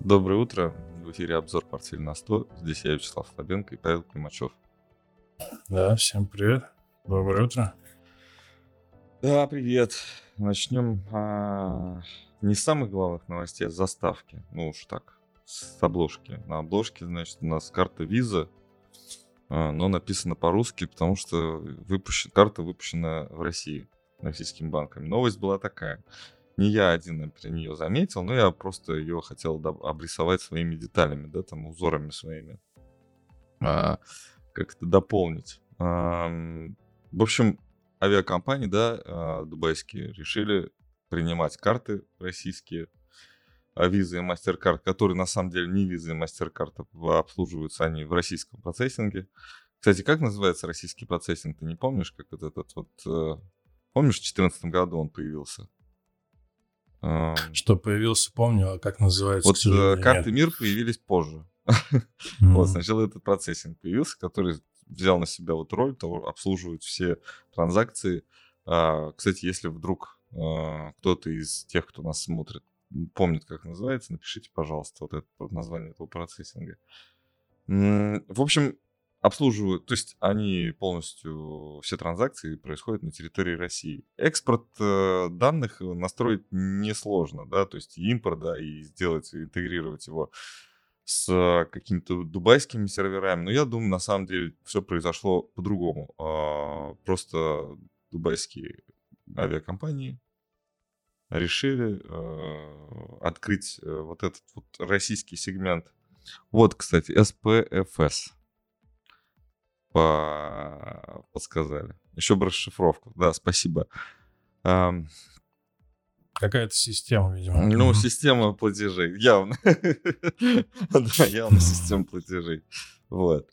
Доброе утро. В эфире обзор «Портфель на 100». Здесь я, Вячеслав Слабенко и Павел Климачев. Да, всем привет. Доброе утро. Да, привет. Начнем а, не с самых главных новостей, а с заставки. Ну уж так, с обложки. На обложке, значит, у нас карта виза, но написано по-русски, потому что выпущен, карта выпущена в России российскими банками. Новость была такая – не я один, например, нее заметил, но я просто ее хотел обрисовать своими деталями, да, там, узорами своими. А, как это дополнить. А, в общем, авиакомпании, да, а, дубайские, решили принимать карты российские, а визы и MasterCard, которые на самом деле не визы и MasterCard, а обслуживаются они в российском процессинге. Кстати, как называется российский процессинг? Ты не помнишь, как этот, этот вот... Э, помнишь, в 2014 году он появился? Что появился, помню, а как называется? Вот э, карты мир появились позже. Вот сначала этот процессинг появился, который взял на себя вот роль того, обслуживать все транзакции. А, кстати, если вдруг а, кто-то из тех, кто нас смотрит, помнит, как называется, напишите, пожалуйста, вот это название этого процессинга. В общем, обслуживают, то есть они полностью, все транзакции происходят на территории России. Экспорт э, данных настроить несложно, да, то есть импорт, да, и сделать, интегрировать его с какими-то дубайскими серверами. Но я думаю, на самом деле все произошло по-другому. А, просто дубайские авиакомпании решили э, открыть э, вот этот вот российский сегмент. Вот, кстати, SPFS по... подсказали. Еще бы расшифровку. Да, спасибо. Какая-то система, видимо. Ну, система платежей, явно. Да, явно система платежей. Вот.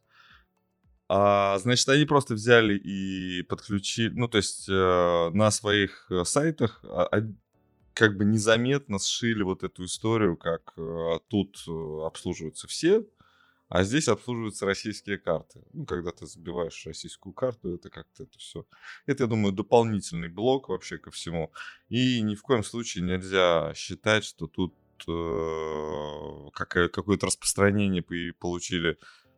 А, значит, они просто взяли и подключили, ну, то есть э, на своих э, сайтах а, а, как бы незаметно сшили вот эту историю, как э, тут обслуживаются все а здесь обслуживаются российские карты. Ну, когда ты забиваешь российскую карту, это как-то это все. Это, я думаю, дополнительный блок вообще ко всему. И ни в коем случае нельзя считать, что тут э, какое- какое-то распространение получили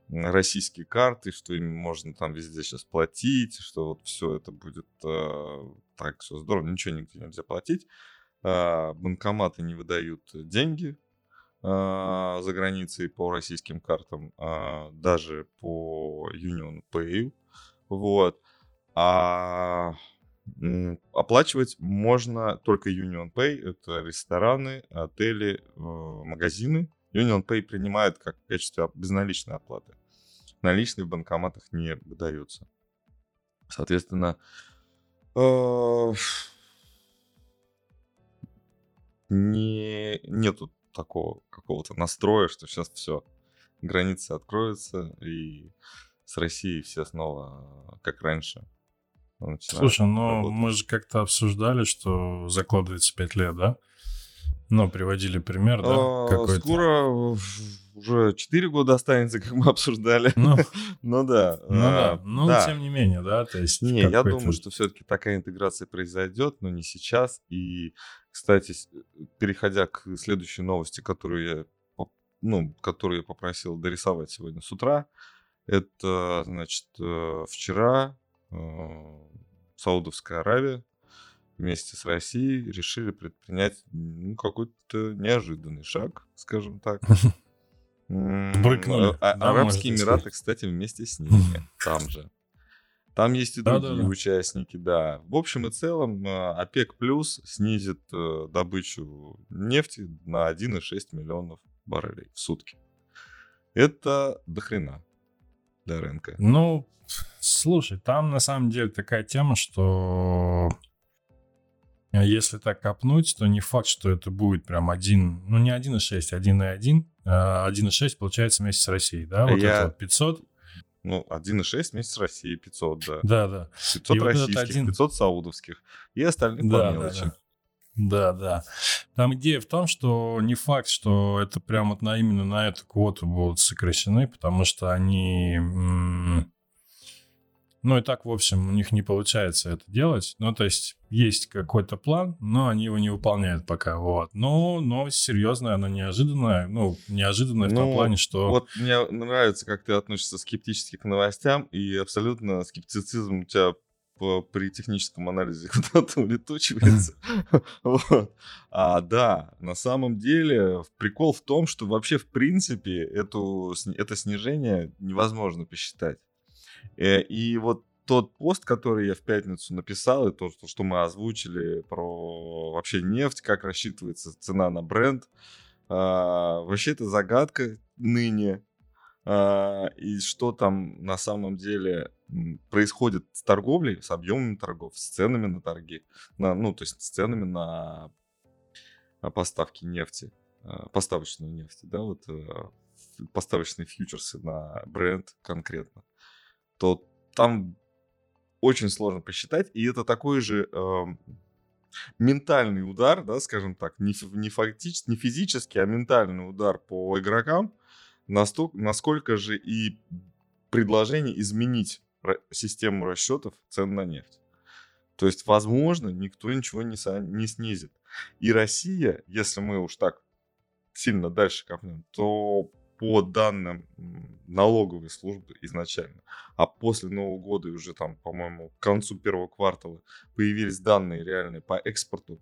российские карты, что им можно там везде сейчас платить, что вот все это будет э, так все здорово, ничего нигде нельзя платить. Э, банкоматы не выдают деньги а, за границей по российским картам, а, даже по Union Pay. Вот. А оплачивать можно только Union Pay. Это рестораны, отели, э, магазины. Union Pay принимает как в качестве безналичной оплаты. Наличные в банкоматах не выдаются. Соответственно, э, не, нету такого какого-то настроя, что сейчас все, границы откроются, и с Россией все снова как раньше. Слушай, ну работать. мы же как-то обсуждали, что закладывается 5 лет, да? Ну, приводили пример, да? А, какой-то. Скоро уже 4 года останется, как мы обсуждали. Ну, ну да. Ну да, а, ну да. тем не менее, да, то есть... Не, я думаю, что все-таки такая интеграция произойдет, но не сейчас. И, кстати, переходя к следующей новости, которую я, ну, которую я попросил дорисовать сегодня с утра, это, значит, э, вчера э, Саудовская Аравия вместе с Россией решили предпринять ну, какой-то неожиданный шаг, скажем так. Брыкнули. А, Арабские Эмираты, кстати, вместе с ними там же. Там есть и другие да, да, участники, да. В общем и целом, э, ОПЕК плюс снизит э, добычу нефти на 1,6 миллионов баррелей в сутки. Это дохрена для рынка. Ну, слушай, там на самом деле такая тема, что а если так копнуть, то не факт, что это будет прям один, ну не 1,6, 1,1. 1,6 получается вместе с Россией, да? Вот Я... это вот 500. Ну, 1,6 вместе с Россией, 500, да. Да, да. 500 и российских, вот 1... 500 саудовских. И остальных да, по мелочи. Да, да. Да, да. Там идея в том, что не факт, что это прям вот на, именно на эту квоту будут сокращены, потому что они... М- Ну и так, в общем, у них не получается это делать. Ну, то есть есть какой-то план, но они его не выполняют пока. Вот. Но, но серьезно, она неожиданная. Ну, неожиданная ну, в том ну, плане, что... Вот мне нравится, как ты относишься скептически к новостям, и абсолютно скептицизм у тебя при техническом анализе куда-то улетучивается. вот. А да, на самом деле прикол в том, что вообще в принципе эту, это снижение невозможно посчитать. Э, и вот тот пост, который я в пятницу написал, и то, что мы озвучили про вообще нефть, как рассчитывается цена на бренд, а, вообще это загадка ныне. А, и что там на самом деле происходит с торговлей, с объемами торгов, с ценами на торги, на, ну, то есть с ценами на поставки нефти, а, поставочную нефть, да, вот э, поставочные фьючерсы на бренд конкретно то там очень сложно посчитать, и это такой же э, ментальный удар, да, скажем так, не, не фактически, не физический, а ментальный удар по игрокам, настолько, насколько же и предложение изменить систему расчетов цен на нефть. То есть, возможно, никто ничего не, не снизит. И Россия, если мы уж так сильно дальше копнем, то по данным налоговой службы изначально. А после Нового года и уже там, по-моему, к концу первого квартала появились данные реальные по экспорту.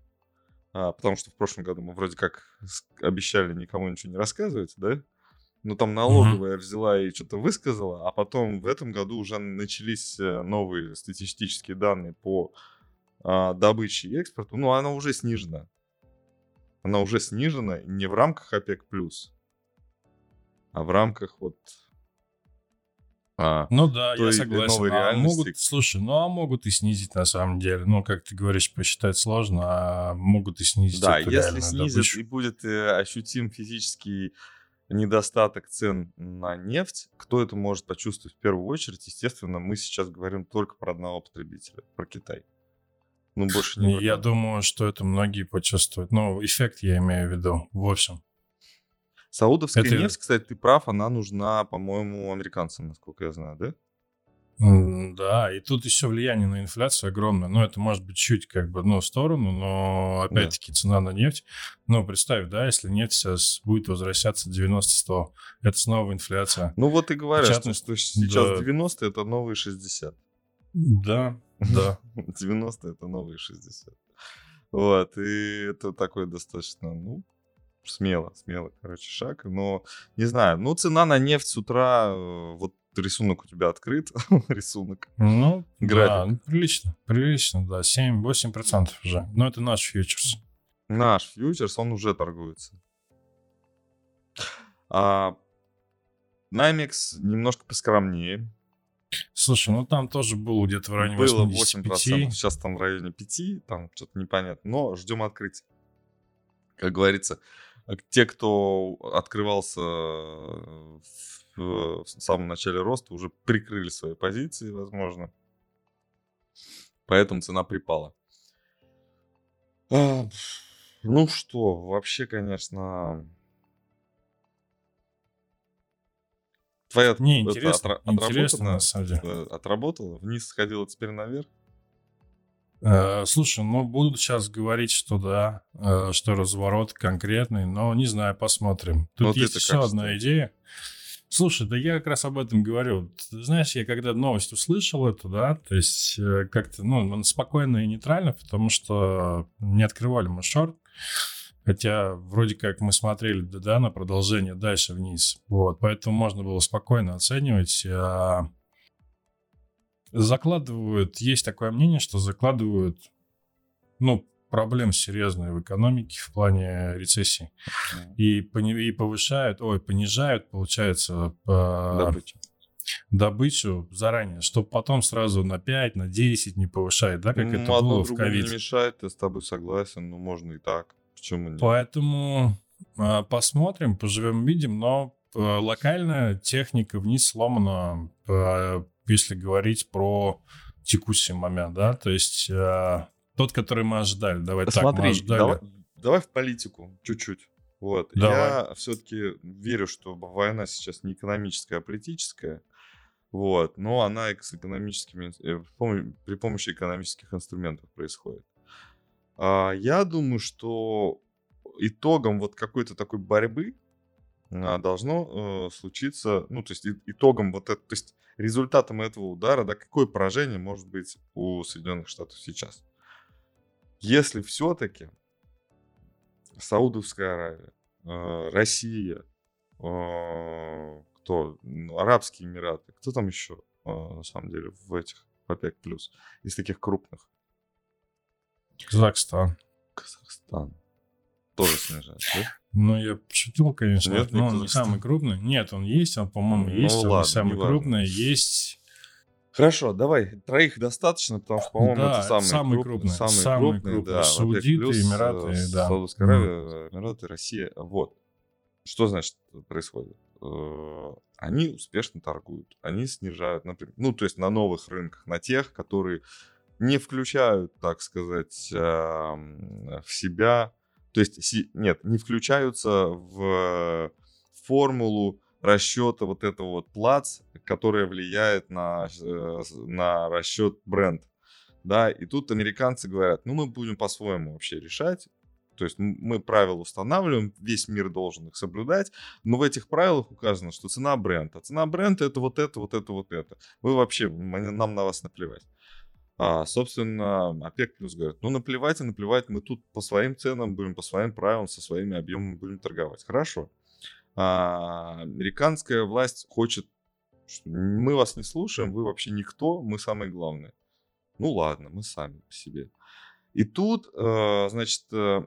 А, потому что в прошлом году мы вроде как обещали никому ничего не рассказывать, да? Ну, там налоговая mm-hmm. взяла и что-то высказала, а потом в этом году уже начались э, новые статистические данные по а, добыче и экспорту. Ну, она уже снижена. Она уже снижена не в рамках ОПЕК+, а в рамках вот а, ну да, я согласен. А могут, слушай, ну а могут и снизить на самом деле. Ну, как ты говоришь, посчитать сложно, а могут и снизить. Да, если снизят добычу. и будет э, ощутим физический недостаток цен на нефть, кто это может почувствовать в первую очередь? Естественно, мы сейчас говорим только про одного потребителя, про Китай. Ну, больше не Я думаю, что это многие почувствуют. Ну, эффект я имею в виду, в общем. Саудовская это... нефть, кстати, ты прав, она нужна, по-моему, американцам, насколько я знаю, да? Да, и тут еще влияние на инфляцию огромное. Ну, это может быть чуть как бы, ну, в сторону, но опять-таки да. цена на нефть. Ну, представь, да, если нефть сейчас будет возвращаться 90-100, это снова инфляция. Ну, вот и говорят, частности, что сейчас да. 90 это новые 60. Да, да. 90 это новые 60. Вот, и это такой достаточно, ну, смело, смело, короче, шаг. Но, не знаю, ну, цена на нефть с утра, э, вот рисунок у тебя открыт, рисунок. Ну, График. да, прилично, прилично, да, 7-8% уже. Но это наш фьючерс. Наш фьючерс, он уже торгуется. А Наймекс немножко поскромнее. Слушай, ну там тоже было где-то в районе Было 85. 8%, сейчас там в районе 5, там что-то непонятно. Но ждем открытия. Как говорится, те, кто открывался в, в самом начале роста, уже прикрыли свои позиции, возможно. Поэтому цена припала. А, ну что, вообще, конечно... Твоя Не, интересно, это, отра- интересно, на самом деле. Э, отработала, вниз сходила, теперь наверх. Э, слушай, ну будут сейчас говорить, что да, э, что разворот конкретный, но не знаю, посмотрим. Тут вот есть еще одна идея. Слушай, да я как раз об этом говорю. Ты знаешь, я когда новость услышал эту, да, то есть э, как-то, ну, спокойно и нейтрально, потому что не открывали мы шорт. Хотя вроде как мы смотрели, да, да, на продолжение дальше вниз. Вот, поэтому можно было спокойно оценивать. А закладывают, есть такое мнение, что закладывают, ну, проблем серьезные в экономике в плане рецессии. И, и повышают, ой, понижают, получается, по... добычу. добычу заранее, чтобы потом сразу на 5, на 10 не повышать, да, как ну, это было в ковид. не мешает, я с тобой согласен, но можно и так. Почему нет? Поэтому э, посмотрим, поживем, видим, но э, локальная техника вниз сломана э, если говорить про текущий момент, да, то есть э, тот, который мы ожидали. Давай Смотри, так, мы ожидали. Давай, давай в политику чуть-чуть. Вот. Давай. Я все-таки верю, что война сейчас не экономическая, а политическая. Вот, но она с экономическими, э, при помощи экономических инструментов происходит. А, я думаю, что итогом вот какой-то такой борьбы должно э, случиться, ну, то есть итогом вот это, то есть результатом этого удара, да, какое поражение может быть у Соединенных Штатов сейчас. Если все-таки Саудовская Аравия, э, Россия, э, кто, ну, Арабские Эмираты, кто там еще, э, на самом деле, в этих, в ОПЕК+, из таких крупных? Казахстан. Казахстан. Тоже снижает, да? Ну, я шутил, конечно, Нет, но он не самый крупный. Нет, он есть, он, по-моему, есть, ну, он ладно, не самый не крупный, есть... Хорошо, давай, троих достаточно, потому что, по-моему, да, это самый, самый крупный. Самый, самый крупный, крупный, да. Саудиты, плюс, Эмираты, э, да. Саудовская Аравия, Эмираты, Россия, вот. Что значит происходит? Э, они успешно торгуют, они снижают, например, ну, то есть на новых рынках, на тех, которые не включают, так сказать, в себя то есть, нет, не включаются в формулу расчета вот этого вот плац, которая влияет на, э, на расчет бренд. Да, и тут американцы говорят, ну мы будем по-своему вообще решать, то есть мы правила устанавливаем, весь мир должен их соблюдать, но в этих правилах указано, что цена бренд, а цена бренда это вот это, вот это, вот это. Вы вообще, нам на вас наплевать. А, собственно, ОПЕК плюс говорит, ну наплевать и наплевать, мы тут по своим ценам будем, по своим правилам, со своими объемами будем торговать. Хорошо. А, американская власть хочет, что мы вас не слушаем, вы вообще никто, мы самые главные. Ну ладно, мы сами по себе. И тут, э, значит, э,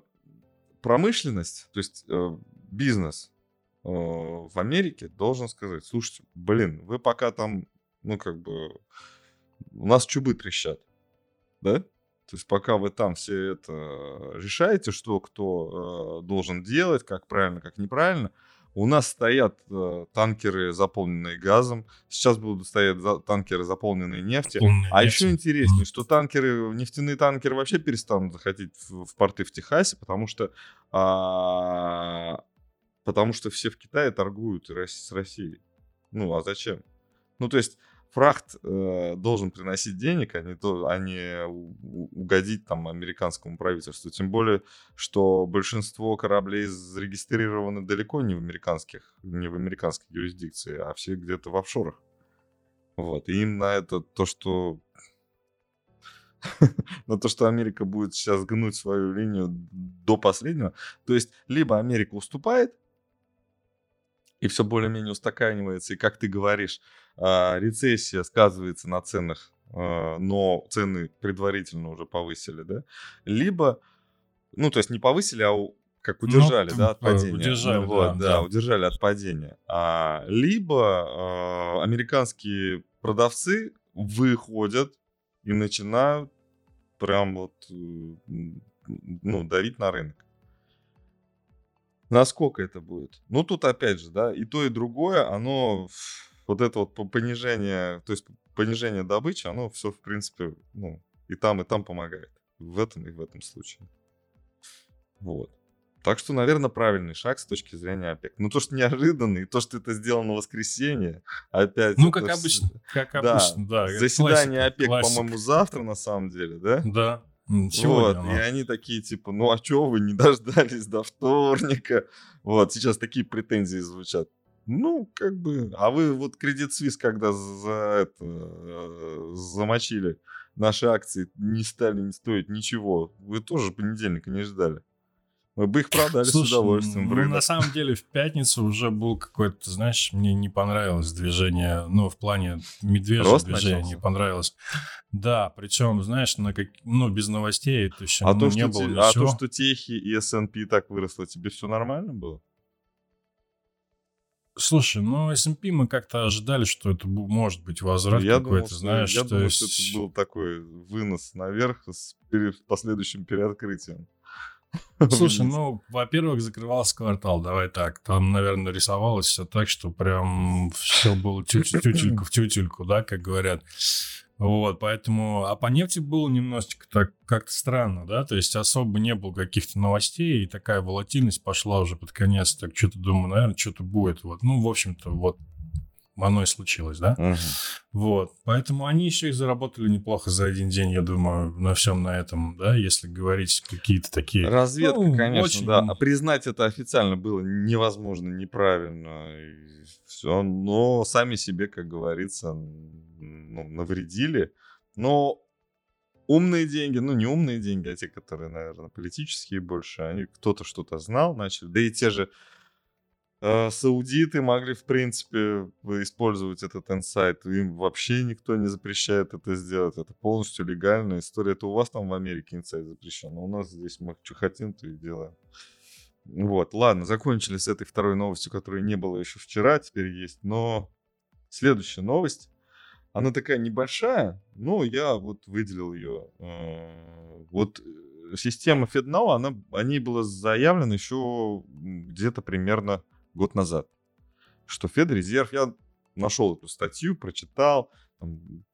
промышленность, то есть э, бизнес в Америке должен сказать, слушайте, блин, вы пока там, ну как бы у нас чубы трещат, да? То есть пока вы там все это решаете, что кто э, должен делать, как правильно, как неправильно, у нас стоят э, танкеры, заполненные газом. Сейчас будут стоять за, танкеры, заполненные нефтью. Полная а нефть. еще интереснее, что танкеры, нефтяные танкеры вообще перестанут заходить в, в порты в Техасе, потому что, а, потому что все в Китае торгуют с Россией. Ну, а зачем? Ну, то есть фрахт э, должен приносить денег, а не, то, а не угодить там американскому правительству. Тем более, что большинство кораблей зарегистрированы далеко не в американских, не в американской юрисдикции, а все где-то в офшорах. Вот. И им на это то, что на то, что Америка будет сейчас гнуть свою линию до последнего. То есть, либо Америка уступает, и все более-менее устаканивается, и, как ты говоришь, а, рецессия сказывается на ценах, а, но цены предварительно уже повысили, да, либо, ну, то есть не повысили, а как ну, удержали, ну, да, от падения. Удержали, ну, вот, да, да, удержали от падения. А, либо а, американские продавцы выходят и начинают прям вот, ну, давить на рынок. Насколько это будет? Ну, тут опять же, да, и то, и другое, оно, вот это вот понижение, то есть понижение добычи, оно все, в принципе, ну, и там, и там помогает. В этом и в этом случае. Вот. Так что, наверное, правильный шаг с точки зрения ОПЕК. Ну, то, что неожиданно, и то, что это сделано в воскресенье, опять... Ну, как обычно. Как обычно, да. да Заседание классика, ОПЕК, классика. по-моему, завтра, на самом деле, да? Да. Сегодня, вот, и они такие, типа, ну а чё вы не дождались до вторника? Вот, сейчас такие претензии звучат. Ну, как бы, а вы вот кредит Свис, когда за это, э, замочили наши акции, не стали не стоить ничего, вы тоже понедельника не ждали. Мы бы их продали Слушай, с удовольствием. Ну, на самом деле, в пятницу уже был какой-то, знаешь, мне не понравилось движение, ну, в плане медвежьего движения начался? не понравилось. Да, причем, знаешь, на как, ну, без новостей это еще а ну, то, не было те, А то, что Техи и S&P так выросло, тебе все нормально было? Слушай, ну S&P мы как-то ожидали, что это может быть возврат я какой-то, думал, знаешь. Я думал, есть... что это был такой вынос наверх с перед, последующим переоткрытием. Слушай, ну, во-первых, закрывался квартал, давай так. Там, наверное, рисовалось все так, что прям все было тютельку в тютельку, да, как говорят. Вот, поэтому... А по нефти было немножечко так как-то странно, да, то есть особо не было каких-то новостей, и такая волатильность пошла уже под конец, так что-то думаю, наверное, что-то будет. Вот, ну, в общем-то, вот оно и случилось, да? Мгм. Вот. Поэтому они еще и заработали неплохо за один день, я думаю, на всем на этом, да, если говорить какие-то такие... Разведка, Ну, конечно, очень- да. А признать это официально было невозможно, неправильно. все. Но сами себе, как говорится, ну, навредили. Но умные деньги, ну не умные деньги, а те, которые, наверное, политические больше, они кто-то что-то знал, начали. Да и те же саудиты могли, в принципе, использовать этот инсайт. Им вообще никто не запрещает это сделать. Это полностью легальная история. Это у вас там в Америке инсайт запрещен. А у нас здесь мы что хотим, то и делаем. Вот, ладно, закончили с этой второй новостью, которой не было еще вчера, теперь есть. Но следующая новость, она такая небольшая, но я вот выделил ее. Э, Вот э, система FedNow, она, о ней было заявлено еще где-то примерно год назад, что Федрезерв, я нашел эту статью, прочитал, там,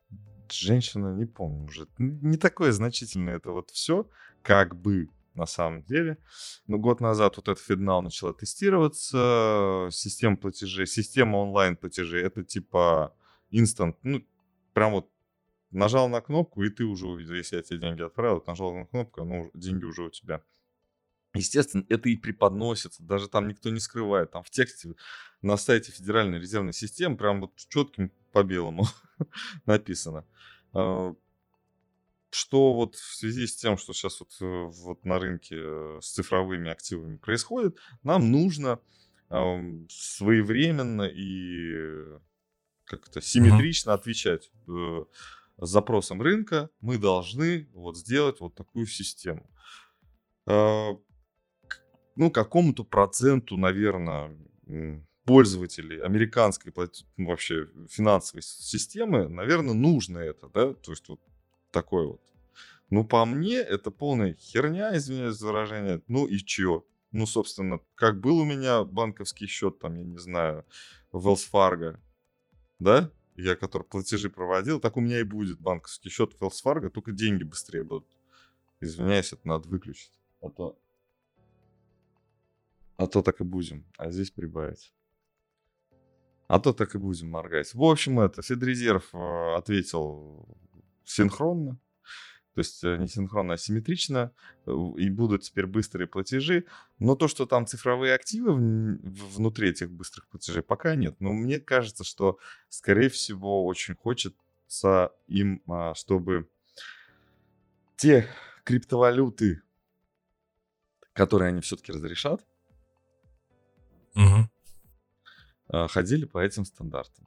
женщина, не помню уже, не такое значительное это вот все, как бы на самом деле. Но год назад вот этот FedNow начала тестироваться, система платежей, система онлайн платежей, это типа инстант, ну, прям вот нажал на кнопку, и ты уже увидел, если я тебе деньги отправил, нажал на кнопку, ну, деньги уже у тебя. Естественно, это и преподносится, даже там никто не скрывает, там в тексте на сайте Федеральной резервной системы прям вот четким по белому написано. А, Что вот в связи с тем, что сейчас вот, э, вот на рынке э, с цифровыми активами происходит, нам нужно своевременно и как-то симметрично отвечать э, запросам рынка. Мы должны вот сделать вот такую систему. Ну, какому-то проценту, наверное, пользователей американской ну, вообще финансовой системы, наверное, нужно это, да, то есть вот такой вот. Ну, по мне, это полная херня, извиняюсь за выражение. Ну и чё? Ну, собственно, как был у меня банковский счет, там, я не знаю, в Wells Fargo, да, я который платежи проводил, так у меня и будет банковский счет в Wells Fargo, только деньги быстрее будут. Извиняюсь, это надо выключить. А то, а то так и будем. А здесь прибавить. А то так и будем моргать. В общем, это Федрезерв э, ответил синхронно. То есть э, не синхронно, а симметрично. э, И будут теперь быстрые платежи. Но то, что там цифровые активы внутри этих быстрых платежей, пока нет. Но мне кажется, что, скорее всего, очень хочется им, а, чтобы те криптовалюты, которые они все-таки разрешат, А, ходили по этим стандартам.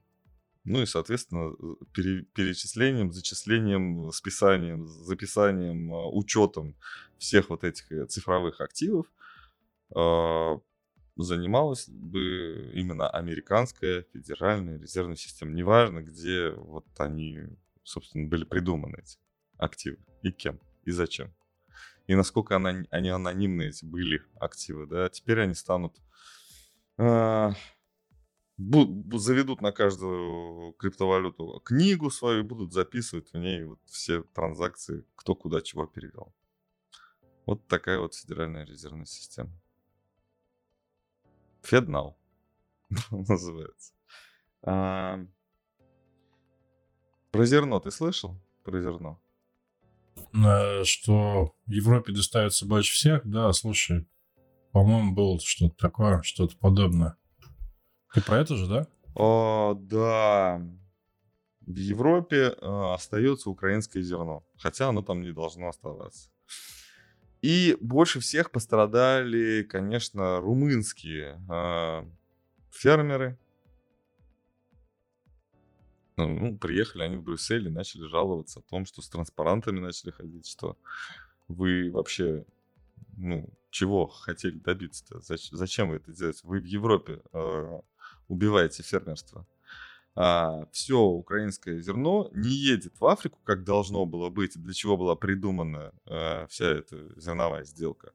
Ну и, соответственно, пере- перечислением, зачислением, списанием, записанием, а, учетом всех вот этих э, цифровых активов а, занималась бы именно американская федеральная резервная система. Неважно, где вот они, собственно, были придуманы, эти активы, и кем, и зачем. И насколько они анонимные эти были активы, да, теперь они станут заведут на каждую криптовалюту книгу свою и будут записывать в ней вот все транзакции, кто куда чего перевел. Вот такая вот федеральная резервная система. FedNow называется. А, Про зерно ты слышал? Про зерно? Э, Что Европе достается больше всех, да, слушай, по-моему, было что-то такое, что-то подобное. Ты про это же, да? О, да. В Европе э, остается украинское зерно, хотя оно там не должно оставаться. И больше всех пострадали, конечно, румынские э, фермеры. Ну, ну, приехали они в Брюссель и начали жаловаться о том, что с транспарантами начали ходить, что вы вообще, ну, чего хотели добиться-то? Зач- зачем вы это делаете? Вы в Европе э, убиваете фермерство. все украинское зерно не едет в Африку, как должно было быть, для чего была придумана э, вся эта зерновая сделка.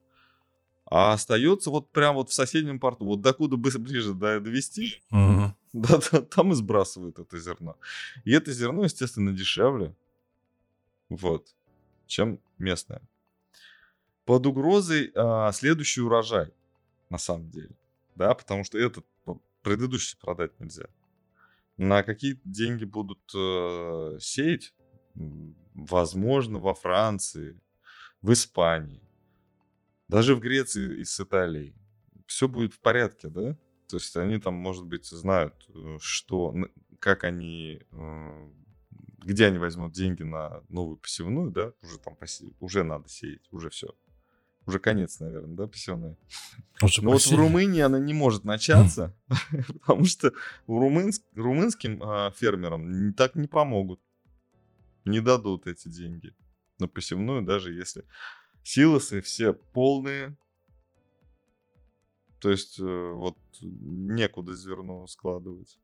А остается вот прям вот в соседнем порту. Вот докуда бы ближе до- довести, Мгм. да, да, там и сбрасывают это зерно. И это зерно, естественно, дешевле, вот, чем местное. Под угрозой а, следующий урожай, на самом деле, да, потому что этот предыдущий продать нельзя. На какие деньги будут э, сеять? Возможно, во Франции, в Испании, даже в Греции и с Италией. Все будет в порядке, да? То есть они там, может быть, знают, э, что, как они, э, где они возьмут деньги на новую посевную, да? Уже там посе... уже надо сеять, уже все. Уже конец, наверное, да, посевной. Но вот в Румынии она не может начаться, потому что румынским а, фермерам так не помогут. Не дадут эти деньги на посевную, даже если силосы все полные. То есть э, вот некуда зерно складывать.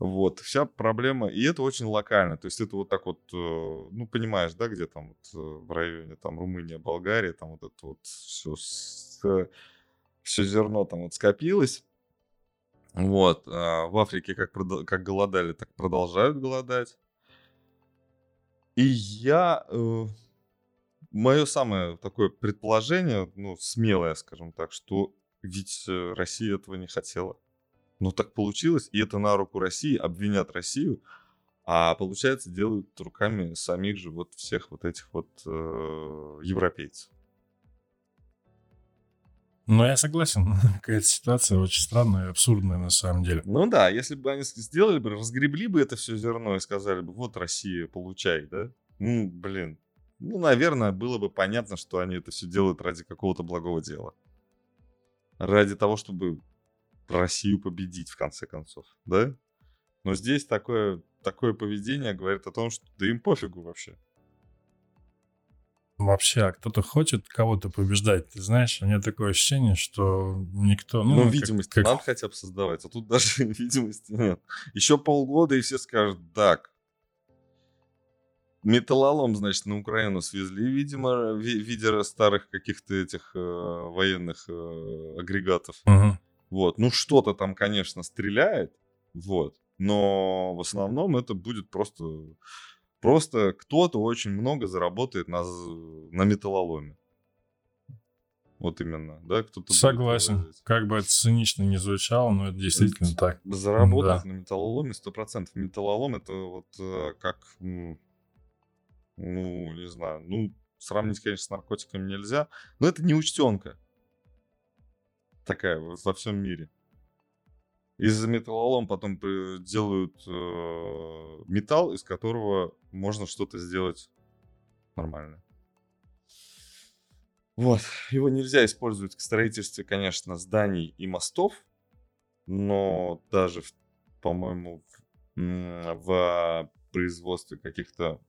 Вот, вся проблема, и это очень локально, то есть это вот так вот, э, ну, понимаешь, да, где там вот э, в районе, там, Румыния, Болгария, там вот это вот все, все зерно там вот скопилось, вот, а в Африке как, как голодали, так продолжают голодать, и я, э, мое самое такое предположение, ну, смелое, скажем так, что ведь Россия этого не хотела. Ну так получилось, и это на руку России, обвинят Россию, а получается делают руками самих же вот всех вот этих вот э, европейцев. Ну, я согласен. Какая-то ситуация очень странная и абсурдная на самом деле. Ну да, если бы они сделали бы, разгребли бы это все зерно и сказали бы, вот Россия, получай, да? Ну, блин. Ну, наверное, было бы понятно, что они это все делают ради какого-то благого дела. Ради того, чтобы Россию победить, в конце концов, да? Но здесь такое, такое поведение говорит о том, что да им пофигу вообще. Вообще, а кто-то хочет кого-то побеждать, ты знаешь, у меня такое ощущение, что никто... Ну, ну видимость как, как... надо хотя бы создавать, а тут даже видимости нет. Еще полгода, и все скажут, так, металлолом, значит, на Украину свезли, видимо, в виде старых каких-то этих э, военных э, агрегатов. Угу. Вот, ну что-то там, конечно, стреляет, вот, но в основном это будет просто, просто кто-то очень много заработает на, на металлоломе. Вот именно, да, кто-то... Согласен. Как бы это цинично не звучало, но это действительно так. Заработать да. на металлоломе 100%. Металлолом это вот э, как, ну, не знаю, ну, сравнить, конечно, с наркотиками нельзя, но это не учтенка такая во всем мире. Из металлолом потом делают э, металл, из которого можно что-то сделать нормально. Вот. Его нельзя использовать к строительству, конечно, зданий и мостов, но даже, по-моему, в, в производстве каких-то,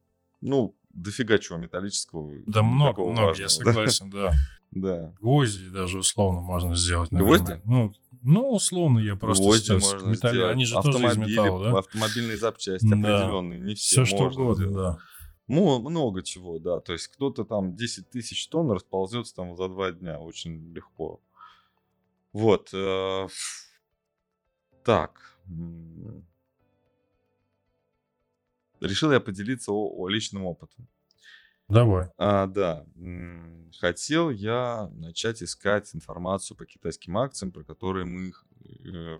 ну, дофига чего металлического. Да много, много, важного, я согласен, да. Да. Гвозди даже условно можно сделать. Наверное. Гвозди? Ну, ну, условно я просто Гвозди сейчас можно металл... сделать. Они же тоже из металла, да? Автомобильные запчасти да. определенные, не все. Все что угодно, сделать. да. Ну, много чего, да. То есть кто-то там 10 тысяч тонн расползется там за два дня очень легко. Вот. Э, так. Решил я поделиться о, о личном опыте. Давай. А, да. Хотел я начать искать информацию по китайским акциям, про которые мы э,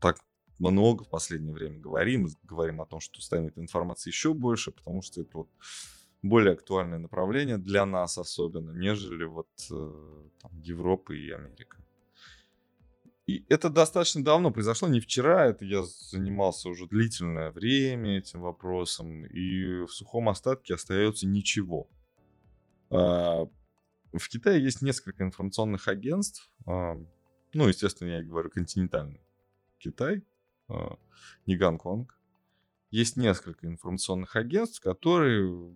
так много в последнее время говорим. Говорим о том, что станет информации еще больше, потому что это вот более актуальное направление для нас особенно, нежели вот э, там, Европа и Америка. И это достаточно давно произошло, не вчера, это я занимался уже длительное время этим вопросом, и в сухом остатке остается ничего. А, в Китае есть несколько информационных агентств, а, ну, естественно, я говорю континентальный Китай, а, не Гонконг. Есть несколько информационных агентств, которые в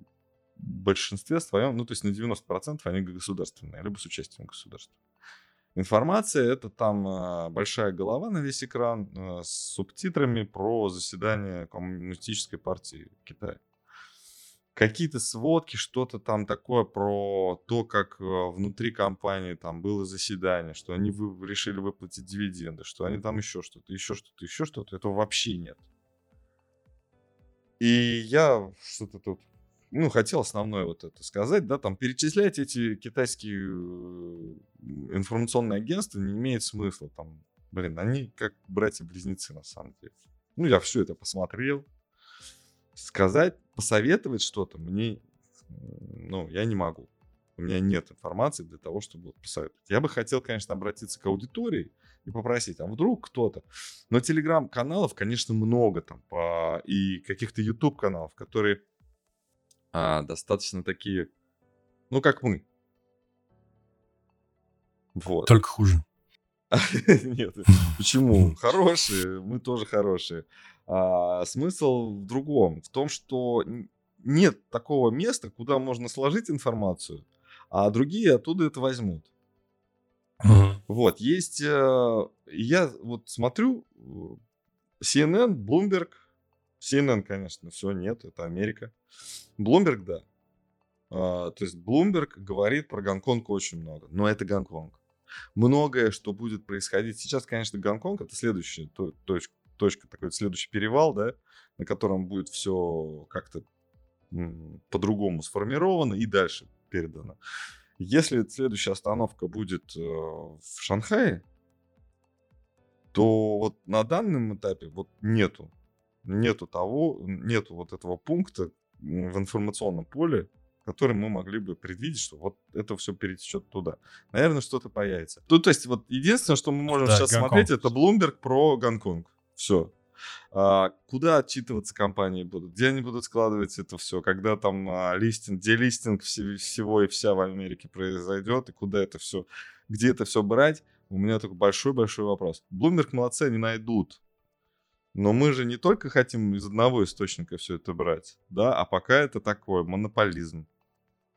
большинстве своем, ну, то есть на 90% они государственные, либо с участием государства. Информация это там э, большая голова на весь экран э, с субтитрами про заседание коммунистической партии Китая. Какие-то сводки, что-то там такое про то, как э, внутри компании там было заседание, что они вы, решили выплатить дивиденды, что они там еще что-то, еще что-то, еще что-то. Этого вообще нет. И я что-то тут ну, хотел основное вот это сказать, да, там перечислять эти китайские э, информационные агентства не имеет смысла, там Блин, они как братья-близнецы на самом деле. Ну, я все это посмотрел. Сказать, посоветовать что-то мне, ну, я не могу. У меня нет информации для того, чтобы посоветовать. Я бы хотел, конечно, обратиться к аудитории и попросить, а вдруг кто-то. Но телеграм-каналов, конечно, много там, по... и каких-то YouTube-каналов, которые а, достаточно такие, ну, как мы. Вот. Только хуже. Нет, почему? Хорошие, мы тоже хорошие. А, смысл в другом, в том, что нет такого места, куда можно сложить информацию, а другие оттуда это возьмут. Вот, есть... Э, я вот смотрю э, CNN, Bloomberg. CNN, конечно, все, нет, это Америка. Bloomberg, да. А, то есть Bloomberg говорит про Гонконг очень много, но это Гонконг. Многое, что будет происходить сейчас, конечно, Гонконг это следующая точка, точка такой следующий перевал, да, на котором будет все как-то по-другому сформировано и дальше передано. Если следующая остановка будет э, в Шанхае, то вот на данном этапе вот нету, нету того, нету вот этого пункта в информационном поле, который мы могли бы предвидеть, что вот это все перетечет туда. Наверное, что-то появится. Ну, то есть вот единственное, что мы можем да, сейчас Гонконг. смотреть, это Bloomberg про Гонконг. Все. А, куда отчитываться компании будут, где они будут складывать это все, когда там а, листинг, где листинг всего и вся в Америке произойдет, и куда это все, где это все брать, у меня такой большой-большой вопрос. Bloomberg молодцы, они найдут. Но мы же не только хотим из одного источника все это брать, да, а пока это такой монополизм.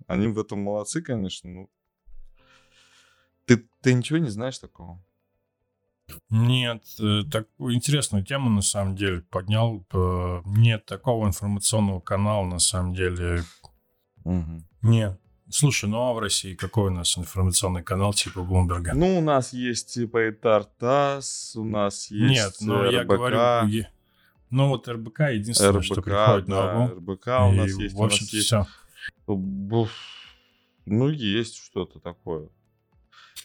Они в этом молодцы, конечно, ну. Ты, ты ничего не знаешь такого? Нет, э, такую интересную тему на самом деле поднял. Нет такого информационного канала на самом деле. Угу. Нет. Слушай, ну а в России какой у нас информационный канал типа Блумберга? Ну, у нас есть типа Тартас, у нас есть Нет, ну я говорю... Ну вот РБК единственное, РБК, что приходит да, на ум. РБК у нас есть. В общем, все. Ну, есть что-то такое.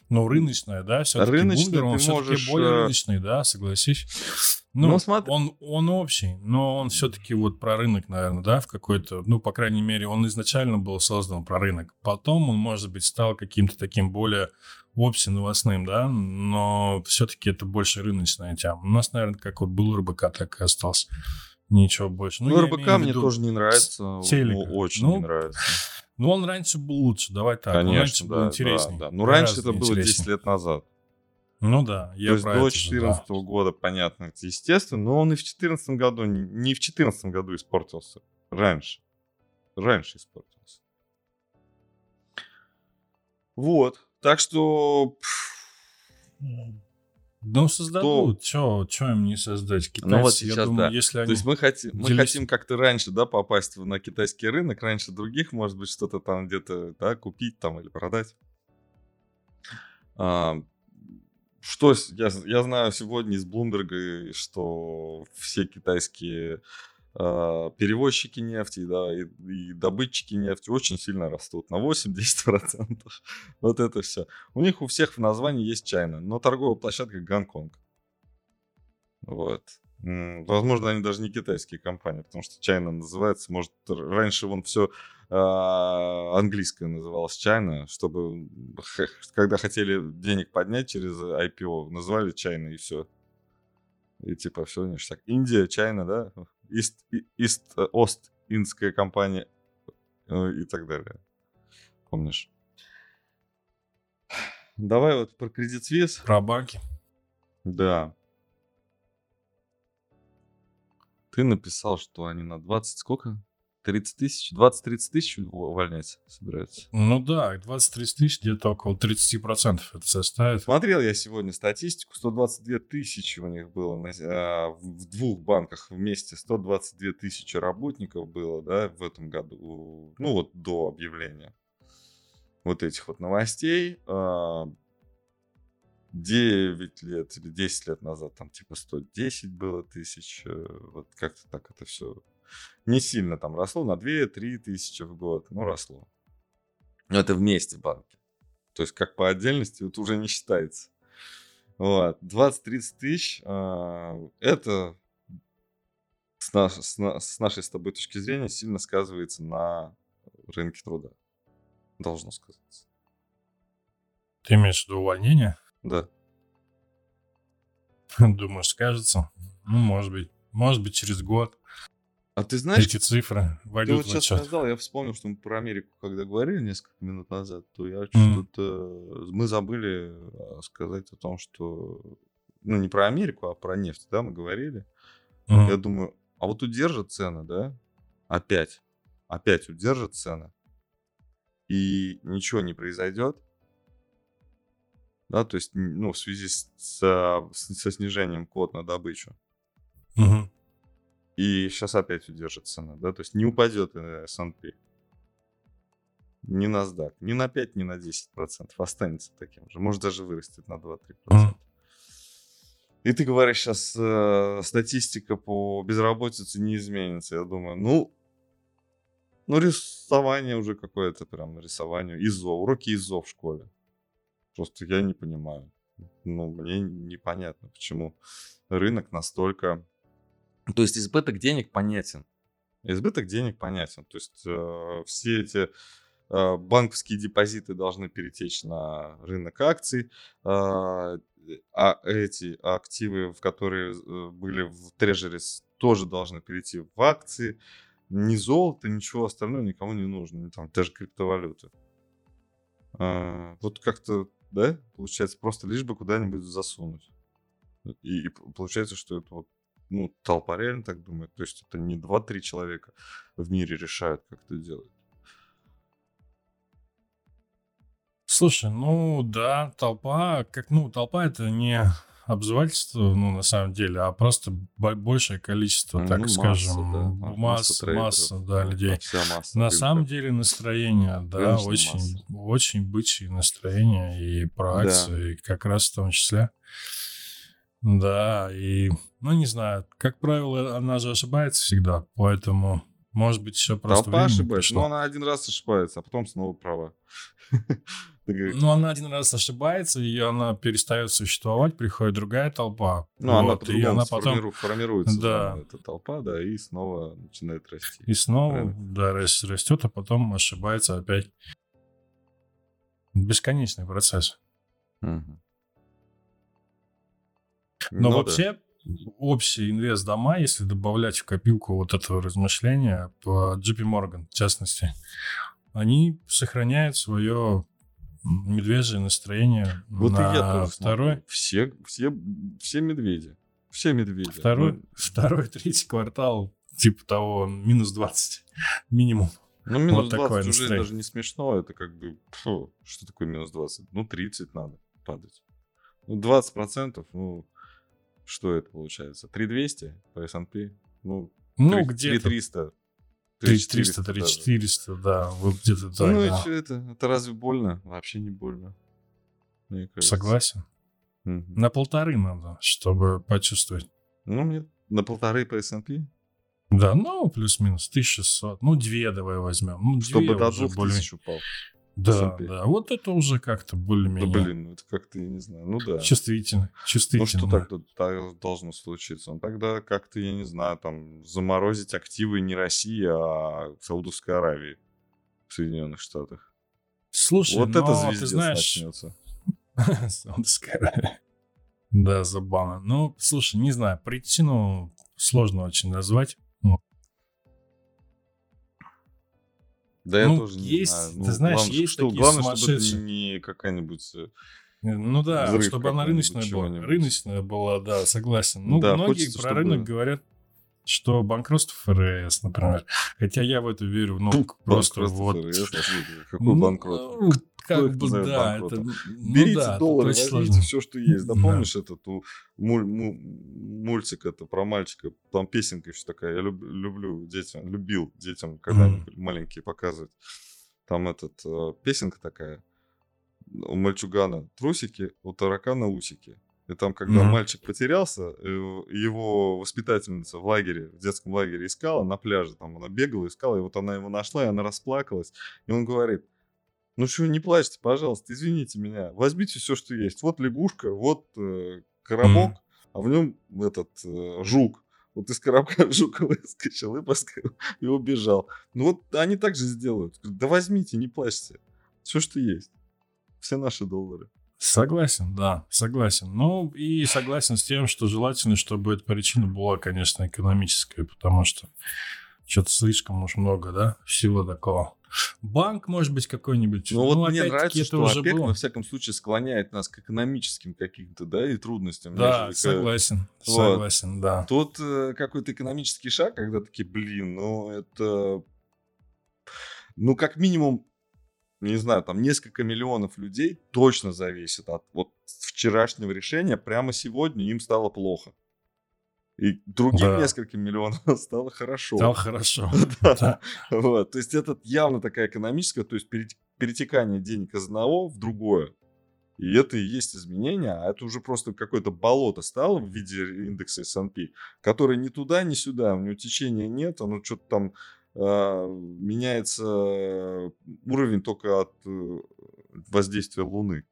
Ну, рыночная, да, все-таки рыночная, он все-таки более э, рыночный, да, согласись. Ну, ну смотри. он, он общий, но он все-таки вот про рынок, наверное, да, в какой-то, ну, по крайней мере, он изначально был создан про рынок. Потом он, может быть, стал каким-то таким более общим новостным, да, но все-таки это больше рыночная тема. У нас, наверное, как вот был РБК, так и остался. Ничего больше. Ну, ну РБК мне тоже не нравится. Телека. Очень ну, не нравится. Ну, он раньше был лучше, давай так. Конечно, он раньше да, был интереснее. Да, да. Ну, раньше это было 10 лет назад. Ну да, я То есть до 2014 да. года, понятно, естественно, но он и в 2014 году, не в 2014 году испортился. Раньше. Раньше испортился. Вот. Так что... Ну, создадут. Что, им не создать? Китайцы, ну, вот сейчас, я думаю, да. если они... То есть мы хотим, мы хотим как-то раньше, да, попасть на китайский рынок, раньше других, может быть, что-то там где-то, да, купить там или продать. А, что я, я знаю сегодня из Блумберга, что все китайские перевозчики нефти да, и, и добытчики нефти очень сильно растут на 8-10%. вот это все. У них у всех в названии есть Чайна, но торговая площадка Гонконг. Вот. Возможно, они даже не китайские компании, потому что China называется, может, раньше вон все а, английское называлось China, чтобы, когда хотели денег поднять через IPO, называли China и все. И типа все ништяк. Индия, China, да? Ист, Ист, Ост, индская компания ну, и так далее. Помнишь? Давай вот про кредит Suisse. Про банки. Да. Ты написал, что они на 20 сколько? 30 тысяч? 20-30 тысяч увольняться собираются? Ну да, 20-30 тысяч, где-то около 30% это составит. Смотрел я сегодня статистику, 122 тысячи у них было на, а, в двух банках вместе, 122 тысячи работников было, да, в этом году, ну вот до объявления вот этих вот новостей. А, 9 лет или 10 лет назад там типа 110 было тысяч. Э, вот как-то так это все не сильно там росло, на 2-3 тысячи в год, ну росло. Но это вместе банки. То есть как по отдельности это уже не считается. Вот. 20-30 тысяч а, это с, наш, с, на- с нашей с тобой точки зрения сильно сказывается на рынке труда. Должно сказаться. Ты имеешь в виду увольнение? Да. Думаешь, скажется? Ну, может быть. Может быть, через год А ты знаешь, эти цифры ты войдут вот сейчас отчет. сказал, я вспомнил, что мы про Америку, когда говорили несколько минут назад, то я Мгм. что-то... Мы забыли а, сказать о том, что... Ну, не про Америку, а про нефть, да, мы говорили. Мгм. Я думаю, а вот удержат цены, да? Опять. Опять удержат цены. И ничего не произойдет. Да, то есть, ну, в связи с, со, с- со снижением квот на добычу. Мгм. И сейчас опять удержит цена, да, то есть не упадет э, S&P. Ни NASDAQ, ни на 5, ни на 10 процентов. Останется таким же. Может даже вырастет на 2-3 процента. И ты говоришь, сейчас статистика по безработице не изменится. Я думаю, ну, ну рисование уже какое-то прям рисование. ИЗО, уроки ИЗО в школе. Просто я не понимаю. Ну, мне непонятно, почему рынок настолько... То есть избыток денег понятен. Избыток денег понятен. То есть э, все эти э, банковские депозиты должны перетечь на рынок акций, а а эти активы, в которые э, были в трежерис, тоже должны перейти в акции. Ни золото, ничего остального никому не нужно, ни там даже криптовалюты. А, вот как-то, да, получается, просто лишь бы куда-нибудь засунуть. И, и получается, что это вот, ну, толпа реально так думает. То есть это не 2-3 человека в мире решают, как это делать. Слушай, ну да, толпа, как, ну, толпа это не обзывательство, ну, на самом деле, а просто бо- большее количество, так Ну, масса, скажем, да, масса, масса масса, да, да, людей. Масса. На самом деле настроение, да, Конечно, очень, масса. очень бычьи настроения и про Да. акции как раз в том числе. Да, и, ну, не знаю, как правило, она же ошибается всегда, поэтому, может быть, еще просто Толпа ошибается. Но она один раз ошибается, а потом снова права. Ну, она один раз ошибается, и она перестает существовать, приходит другая толпа. Ну, она вот, и она потом формируется, Да. эта толпа, да, и снова начинает расти. и снова Правильно. да, рас- растет, а потом ошибается опять. Бесконечный процесс. Мгм. Но Ну да. вообще, общий инвест дома, если добавлять в копилку вот этого размышления по JP Morgan, в частности, они сохраняют свое медвежье настроение Вот на и я тоже второй, смотрю. Все, все, все медведи. Все медведи. второй, Ну, второй, третий квартал, типа того, минус 20 минимум. Ну, минус Вот такое 20 уже настроение. даже не смешно. Это как бы, фу, что такое минус 20? Ну, 30 надо падать. Ну, 20 процентов, ну, что это получается? 3200 по S&P? Ну, Ну, 3 где-то 3300. 3300, 3400 даже. 3400, да, вот где-то так. ну, и да. что это? Это разве больно? Вообще не больно. Мне кажется. Согласен. Мгм. На полторы надо, чтобы почувствовать. Ну, мне на полторы по S&P, Да, ну, плюс-минус 1600. Ну, две давай возьмем. Ну, чтобы до 2000 более- упал. Да, да. Вот это уже как-то Да, более-менее блин, ну это как-то, я не знаю, ну да. чувствительно. Ну Чувствительно. что так тут так должно случиться? Ну тогда как-то, я не знаю, там заморозить активы не России, а Саудовской Аравии в Соединенных Штатах. Слушай, вот это но звездец ты знаешь... начнется. Саудовская Аравия. Да, забавно. Ну, слушай, не знаю, причину сложно очень назвать. Да я Ну, тоже не есть, знаю. ты Ну, знаешь, главное, есть что, такие главное, чтобы это сумасшедшие. не какая-нибудь... э, Ну да, Взрыв чтобы она рыночная была. Рыночная была, да, согласен. Ну, Да, многие хочется, про рынок говорят, что банкротство ФРС, например. Хотя я в это верю, ну, просто вот... ФРС? Какой Ну, банкрот? Ну, Кто Как их бы, да, банкротом? это... ну Берите да, это доллары, очень возьмите все, что есть. Да, Да. помнишь этот у, муль- му- мультик это про мальчика? Там песенка еще такая. Я люб- люблю детям, любил детям, когда были маленькие, показывать. Там этот э, песенка такая. У мальчугана трусики, у таракана усики. И там, когда Мгм. мальчик потерялся, э, его воспитательница в лагере, в детском лагере искала на пляже. Там она бегала, искала, и вот она его нашла, и она расплакалась. И он говорит, Ну что, не плачьте, пожалуйста, извините меня. Возьмите все, что есть. Вот лягушка, вот э, коробок, mm. а в нем этот э, жук. Вот из коробка жук выскочил и, и убежал. Ну вот они так же сделают. Да возьмите, не плачьте. Все, что есть. Все наши доллары. Согласен, да, согласен. Ну и согласен с тем, что желательно, чтобы эта причина была, конечно, экономическая, потому что что-то слишком уж много, да, всего такого. Банк, может быть, какой-нибудь. Ну, вот мне нравится, что уже ОПЕК, было. во всяком случае, склоняет нас к экономическим каким-то, да, и трудностям. Да, согласен, к... согласен, вот. да. Тут э, какой-то экономический шаг, когда такие, блин, ну, это... Ну, как минимум, не знаю, там несколько миллионов людей точно зависит от вот вчерашнего решения. Прямо сегодня им стало плохо. И другим да. нескольким миллионам стало хорошо. Стало хорошо. да. вот. То есть это явно такая экономическая, то есть перетекание денег из одного в другое. И это и есть изменение, а это уже просто какое-то болото стало в виде индекса S&P, который ни туда, ни сюда, у него течения нет, оно что-то там а, меняется уровень только от э, воздействия Луны.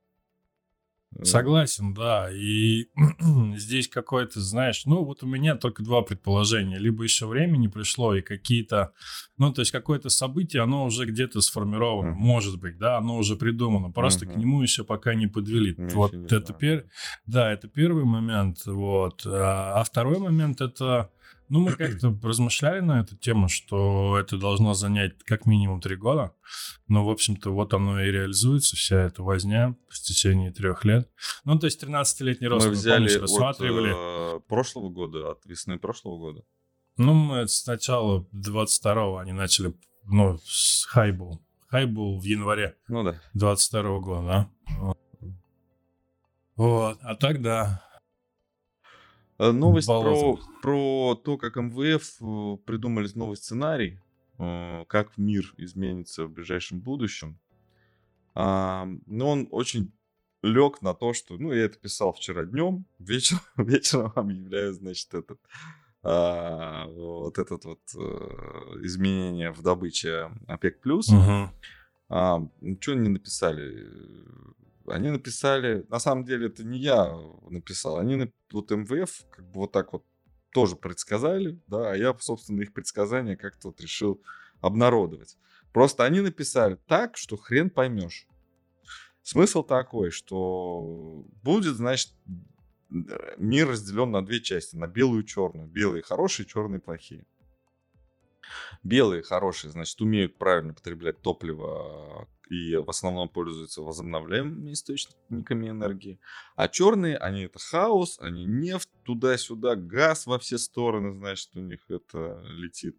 Согласен, да. И здесь какое-то, знаешь, ну вот у меня только два предположения. Либо еще время не пришло, и какие-то, ну то есть какое-то событие, оно уже где-то сформировано, uh-huh. может быть, да, оно уже придумано. Просто uh-huh. к нему еще пока не подвели. Еще вот это пер... да, это первый момент. Вот. А, а второй момент это ну, мы как-то размышляли на эту тему, что это должно занять как минимум три года. Но, в общем-то, вот оно и реализуется, вся эта возня в течение трех лет. Ну, то есть 13-летний рост мы, мы взяли помнишь, рассматривали. От, э, прошлого года, от весны прошлого года. Ну, мы сначала 22-го они начали, ну, с хай был. Хай был в январе. Ну да. 22 года, да. Вот. А тогда Э, новость про, про то, как МВФ э, придумали новый сценарий, э, как мир изменится в ближайшем будущем. А, но он очень лег на то, что, ну, я это писал вчера днем, вечером, вечером объявляю, значит, этот, а, вот этот вот изменение в добыче ОПЕК+. Угу. А, что они написали? Они написали, на самом деле это не я написал, они вот МВФ как бы вот так вот тоже предсказали, да, а я, собственно, их предсказания как-то вот решил обнародовать. Просто они написали так, что хрен поймешь. Смысл такой, что будет, значит, мир разделен на две части, на белую и черную. Белые хорошие, черные плохие. Белые хорошие, значит, умеют правильно потреблять топливо, и в основном пользуются возобновляемыми источниками энергии. А черные, они это хаос, они нефть туда-сюда, газ во все стороны, значит, у них это летит.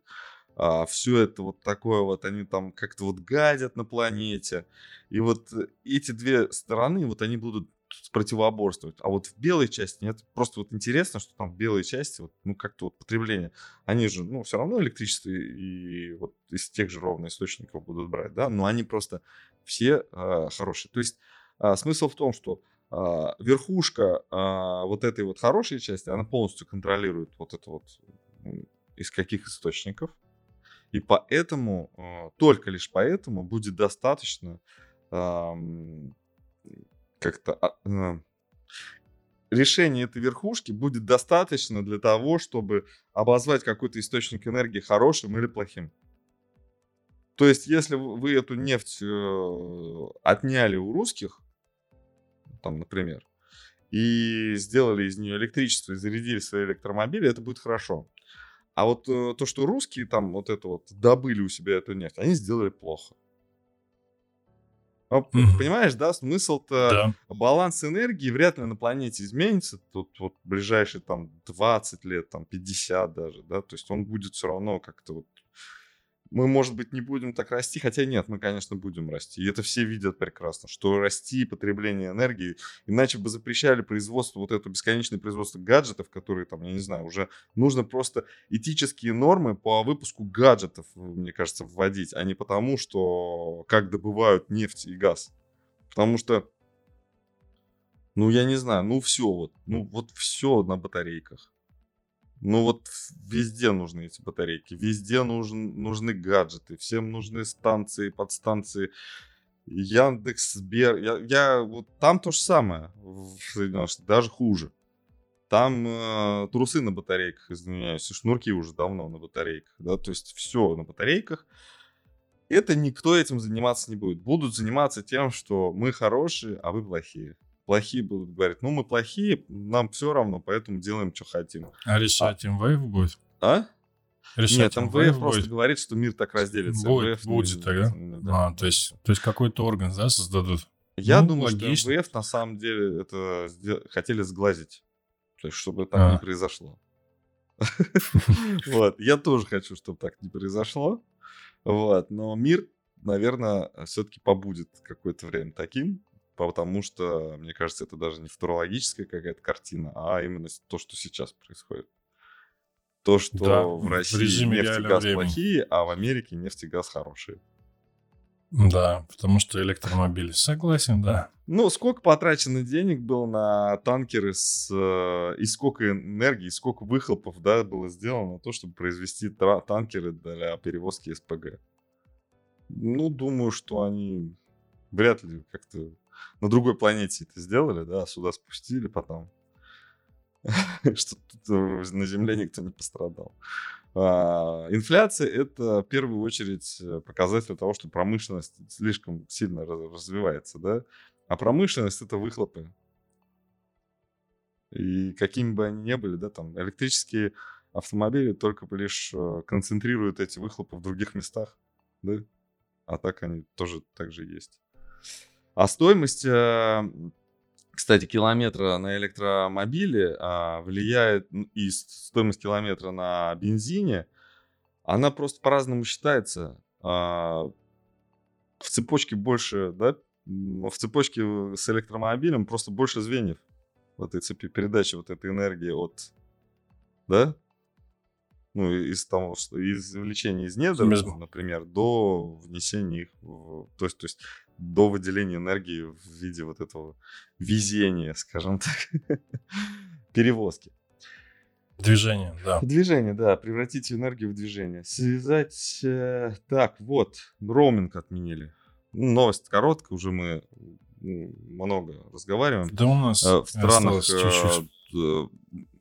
А, все это вот такое вот, они там как-то вот гадят на планете. И вот эти две стороны, вот они будут противоборствовать. А вот в белой части нет. Просто вот интересно, что там в белой части, вот, ну, как-то вот потребление, они же, ну, все равно электричество и вот из тех же ровно источников будут брать, да, но они просто все э, хорошие. То есть э, смысл в том, что э, верхушка э, вот этой вот хорошей части, она полностью контролирует вот это вот из каких источников. И поэтому, э, только лишь поэтому будет достаточно как-то а, решение этой верхушки будет достаточно для того, чтобы обозвать какой-то источник энергии хорошим или плохим. То есть, если вы эту нефть э, отняли у русских, там, например, и сделали из нее электричество и зарядили свои электромобили, это будет хорошо. А вот э, то, что русские там вот это вот добыли у себя эту нефть, они сделали плохо. Понимаешь, да, смысл-то да. баланс энергии вряд ли на планете изменится. Тут вот ближайшие там 20 лет, там 50 даже, да, то есть он будет все равно как-то вот мы, может быть, не будем так расти, хотя нет, мы, конечно, будем расти. И это все видят прекрасно, что расти потребление энергии, иначе бы запрещали производство, вот это бесконечное производство гаджетов, которые там, я не знаю, уже нужно просто этические нормы по выпуску гаджетов, мне кажется, вводить, а не потому, что как добывают нефть и газ. Потому что, ну, я не знаю, ну, все вот, ну, вот все на батарейках. Ну вот везде нужны эти батарейки, везде нужен, нужны гаджеты, всем нужны станции, подстанции. Яндекс, Сбер. Я, я вот там то же самое даже хуже. Там э, трусы на батарейках, извиняюсь, и шнурки уже давно на батарейках, да, то есть все на батарейках. Это никто этим заниматься не будет. Будут заниматься тем, что мы хорошие, а вы плохие. Плохие будут говорить, ну мы плохие, нам все равно, поэтому делаем, что хотим. А решать а, MWave будет? А? Решать Нет, МВФ просто будет. говорит, что мир так разделится. Будет, МВФ будет тогда. Да. А, то есть, то есть какой-то орган, да, создадут? Я ну, думаю, логично. что МВФ на самом деле это хотели сглазить. То есть, чтобы так а. не произошло. Вот. Я тоже хочу, чтобы так не произошло. Вот. Но мир, наверное, все-таки побудет какое-то время таким, потому что, мне кажется, это даже не футурологическая какая-то картина, а именно то, что сейчас происходит. То, что да, в России в нефть и газ времени. плохие, а в Америке нефть и газ хорошие. Да, потому что электромобили. Согласен, да. Ну, сколько потрачено денег было на танкеры с... Э, и сколько энергии, сколько выхлопов, да, было сделано на то, чтобы произвести танкеры для перевозки СПГ. Ну, думаю, что они вряд ли как-то на другой планете это сделали, да, сюда спустили потом. что тут э, на Земле никто не пострадал. А, инфляция — это в первую очередь э, показатель того, что промышленность слишком сильно развивается, да? А промышленность — это выхлопы. И какими бы они ни были, да, там электрические автомобили только лишь э, концентрируют эти выхлопы в других местах, да? А так они тоже так же есть. А стоимость кстати, километра на электромобиле а, влияет и стоимость километра на бензине, она просто по-разному считается. А, в цепочке больше, да, в цепочке с электромобилем просто больше звеньев в этой цепи передачи вот этой энергии от, да, ну, из того, что из извлечения из недр, например, до внесения их, в, то есть, то есть до выделения энергии в виде вот этого везения, скажем так, перевозки. Движение, да. Движение, да, превратить энергию в движение. Связать... Э, так, вот, роуминг отменили. Новость короткая, уже мы много разговариваем. Да у нас э, в странах э,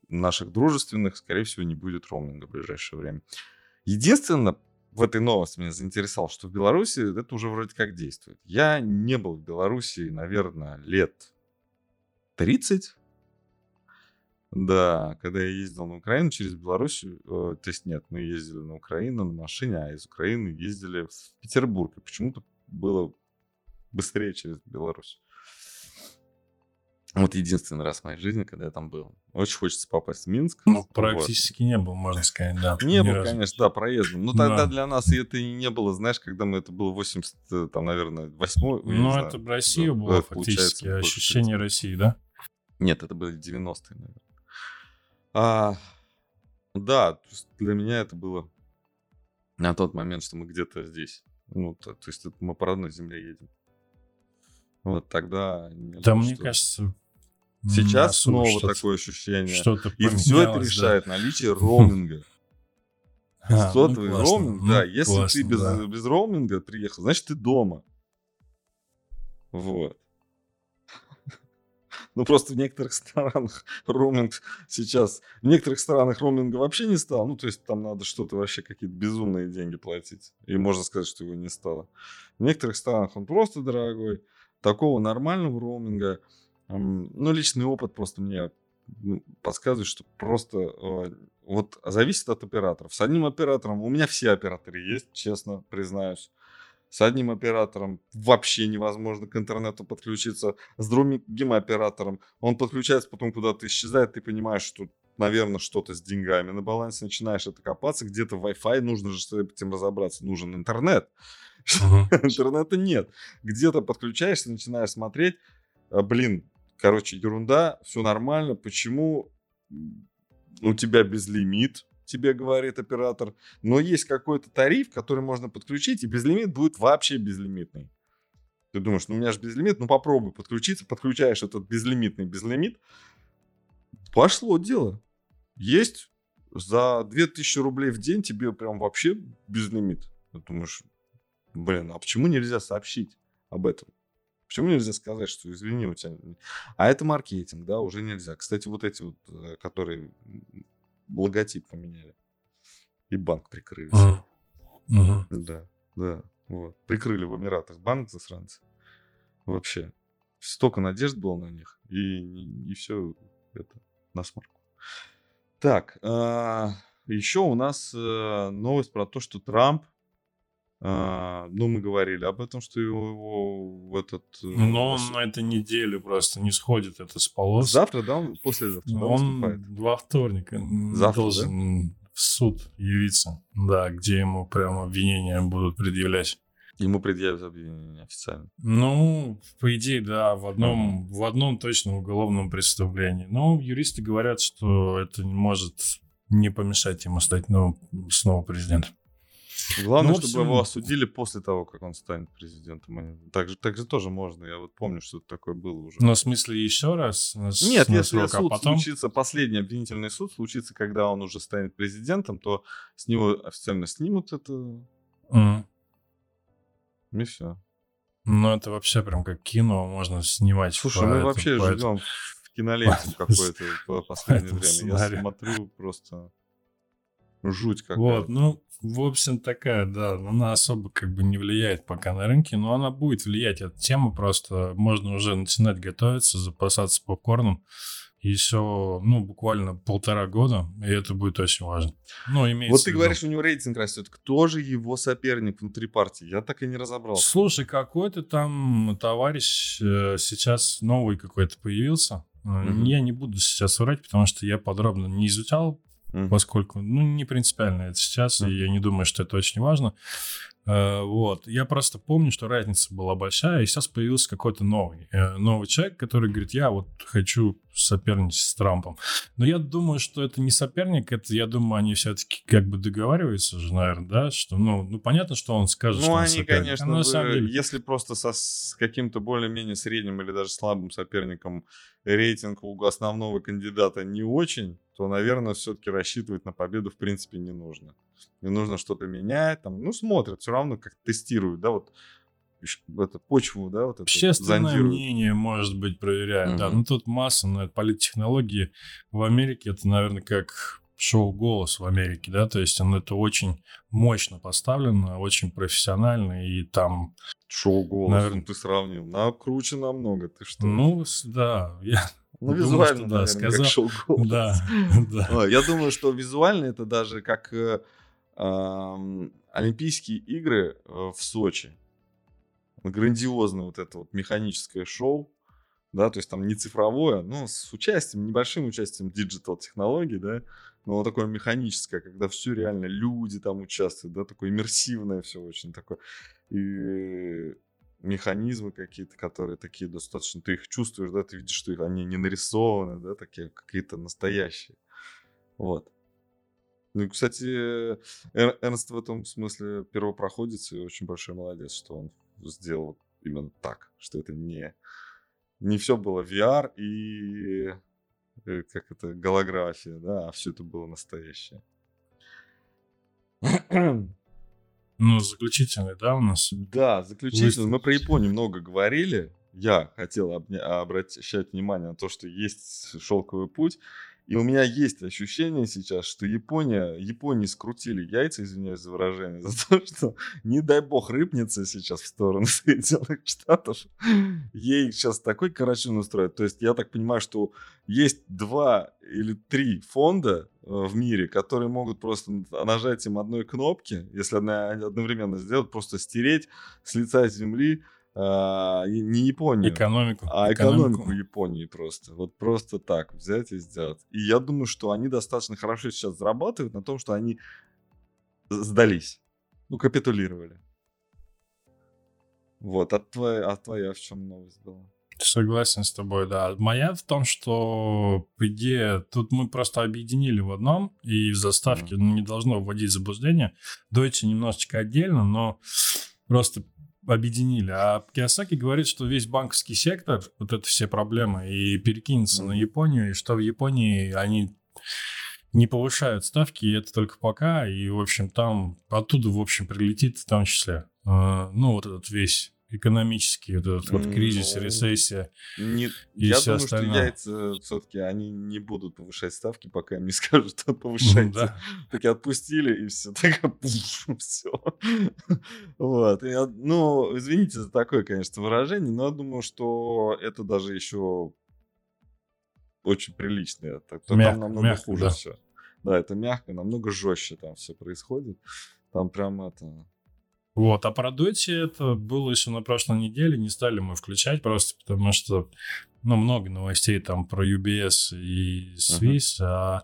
наших дружественных, скорее всего, не будет роуминга в ближайшее время. Единственное, в этой новости меня заинтересовало, что в Беларуси это уже вроде как действует. Я не был в Беларуси, наверное, лет 30. Да, когда я ездил на Украину через Белоруссию, э, то есть нет, мы ездили на Украину на машине, а из Украины ездили в Петербург. И почему-то было быстрее через Беларусь. Вот единственный раз в моей жизни, когда я там был. Очень хочется попасть в Минск. Ну, практически вот. не был, можно сказать, да. Не был, разу. конечно, да, проездом. Но тогда да. для нас это и не было, знаешь, когда мы это было 80, э, там, наверное, 8 Ну, это знаю, Россия да, была фактически, ощущение России, да? Нет, это были 90-е, наверное. А, да, для меня это было на тот момент, что мы где-то здесь. Ну, то, то есть мы по родной земле едем. Вот тогда... Да, мне что... кажется, Сейчас снова такое ощущение. Что-то И все это решает да. наличие роуминга. А, Сотовый ну, роуминг, ну, да. Если классно, ты без, да. без роуминга приехал, значит, ты дома. Вот. Ну, просто в некоторых странах роуминг сейчас... В некоторых странах роуминга вообще не стало. Ну, то есть там надо что-то вообще, какие-то безумные деньги платить. И можно сказать, что его не стало. В некоторых странах он просто дорогой. Такого нормального роуминга ну, личный опыт просто мне подсказывает, что просто э, вот зависит от операторов. С одним оператором, у меня все операторы есть, честно признаюсь. С одним оператором вообще невозможно к интернету подключиться. С другим оператором он подключается, потом куда-то исчезает, ты понимаешь, что наверное, что-то с деньгами на балансе, начинаешь это копаться, где-то Wi-Fi, нужно же с этим разобраться, нужен интернет. Интернета нет. Где-то подключаешься, начинаешь смотреть, а, блин, короче, ерунда, все нормально. Почему у тебя безлимит, тебе говорит оператор, но есть какой-то тариф, который можно подключить, и безлимит будет вообще безлимитный. Ты думаешь, ну у меня же безлимит, ну попробуй подключиться, подключаешь этот безлимитный безлимит. Пошло дело. Есть за 2000 рублей в день тебе прям вообще безлимит. Ты думаешь, блин, а почему нельзя сообщить? об этом. Почему нельзя сказать, что извини, у тебя... А это маркетинг, да, уже нельзя. Кстати, вот эти вот, э, которые логотип поменяли. И банк прикрыли. Мгм. Да, да. Вот. Прикрыли в Эмиратах банк засранцы. Вообще. Столько надежд было на них. И, и все это на смарку. Так, еще у нас э, новость про то, что Трамп, а, ну, мы говорили об этом, что его, его в этот... э, Но он на этой неделе просто не сходит это с полос. Завтра, да, он послезавтра, да, выступает? Он во вторник м, Завтра, должен в суд явиться. Да, где ему прям обвинения будут предъявлять. Ему предъявят обвинение официально. Ну, по идее, да, в одном, в одном точно уголовном преступлении. Но юристы говорят, что это может не помешать ему стать ну, снова президентом. Главное, Ну, в чтобы его осудили после того, как он станет президентом. А Так же, так же тоже можно. Я вот помню, что такое было уже. Ну, в смысле, еще раз на, Нет, на если срок, а суд потом... случится, последний обвинительный суд случится, когда он уже станет президентом, то с него официально снимут это, М. и все. Ну, это вообще прям как кино можно снимать. Слушай, по мы это- вообще по это- живем в киноленте по- какое-то по последнее по время. Я смотрю просто жуть какая. Вот, ну, в общем, такая, да, она особо как бы не влияет пока на рынке, но она будет влиять. Эта тема просто, можно уже начинать готовиться, запасаться попкорном. Еще, ну, буквально полтора года, и это будет очень важно. Ну, имеется Вот ты виду- говоришь, у него рейтинг растет. Кто же его соперник внутри партии? Я так и не разобрался. Слушай, какой-то там товарищ э, сейчас новый какой-то появился. Мгм. Я не буду сейчас врать, потому что я подробно не изучал Мгм. поскольку, ну, не принципиально это сейчас, и я не думаю, что это очень важно. Э, Вот. Я просто помню, что разница была большая, и сейчас появился какой-то новый, э, новый человек, который говорит, я вот хочу соперничать с Трампом. Но я думаю, что это не соперник, это, я думаю, они все-таки как бы договариваются же, наверное, да, что, ну, ну понятно, что он скажет, что Ну, он они, соперник. конечно, А на самом деле- если просто со, с каким-то более-менее средним или даже слабым соперником рейтинг у основного кандидата не очень, то, наверное, все-таки рассчитывать на победу, в принципе, не нужно. Не нужно что-то менять, там, ну, смотрят, все равно как тестируют, да, вот это, почву, да, вот это Общественное мнение, может быть, проверяют. Да, Мгм. ну тут масса, но это политтехнологии в Америке, это, наверное, как шоу «Голос» в Америке, да, то есть он это очень мощно поставлено, очень профессионально, и там, Шоу голос, Наверно. ты сравнил. На, круче намного, ты что? ну, да, я, Ну, думаю, визуально, что да, наверное, сказал. как шоу голос. да, да. А, Я думаю, что визуально это даже как э, Олимпийские игры э, в Сочи. Грандиозное вот это вот механическое шоу, да, то есть там не цифровое, но с участием, небольшим участием digital технологий, да, но такое механическое, когда все реально люди там участвуют, да, такое иммерсивное все очень такое. И механизмы какие-то, которые такие достаточно, ты их чувствуешь, да, ты видишь, что они не нарисованы, да, такие какие-то настоящие. Вот. Ну, кстати, Эр- Эрнст в этом смысле первопроходец и очень большой молодец, что он сделал именно так, что это не, не все было VR и э, как это, голография, да, а все это было настоящее. Ну, заключительный, да, у нас? Да, заключительно. Мы про. Японию много говорили. Я хотел обня- обращать внимание на то, что есть шелковый путь. И у меня есть ощущение сейчас, что Япония, Японии скрутили яйца, извиняюсь за выражение, за то, что, не дай бог, рыпнется сейчас в сторону Соединенных Штатов. Ей сейчас такой карачун устроят. То есть я так понимаю, что есть два или три фонда э, в мире, которые могут просто нажатием одной кнопки, если одновременно сделать, просто стереть с лица земли а, не Японию, Экономику. а экономику Японии просто. Вот просто так взять и сделать. И я думаю, что они достаточно хорошо сейчас зарабатывают на том, что они сдались. Ну, капитулировали. Вот, а твоя, а твоя в чем новость была? Согласен с тобой, да. Моя в том, что, по идее, тут мы просто объединили в одном, и в заставке ну, не должно вводить заблуждение. Deutsche немножечко отдельно, но просто объединили. А Киосаки говорит, что весь банковский сектор, вот это все проблемы, и перекинется на. Японию, и что в Японии они не повышают ставки, и это только пока, и, в общем, там оттуда, в общем, прилетит в том числе. Э, Ну, вот этот весь экономический вот этот вот кризис, Ну, рецессия Не, и я все думаю, что остальное. яйца все-таки они не будут повышать ставки, пока им не скажут, что повышайте. Да. Так и отпустили, и все. Так, все. Вот. А, ну, извините за такое, конечно, выражение, но я думаю, что это даже еще очень приличное. Так, то Мягко, там намного мягко, хуже да. все. Да, это мягко, намного жестче там все происходит. Там прям это... Вот, а про Доти это было еще на прошлой неделе, не стали мы включать просто потому что, ну, много новостей там про UBS и Swiss, а,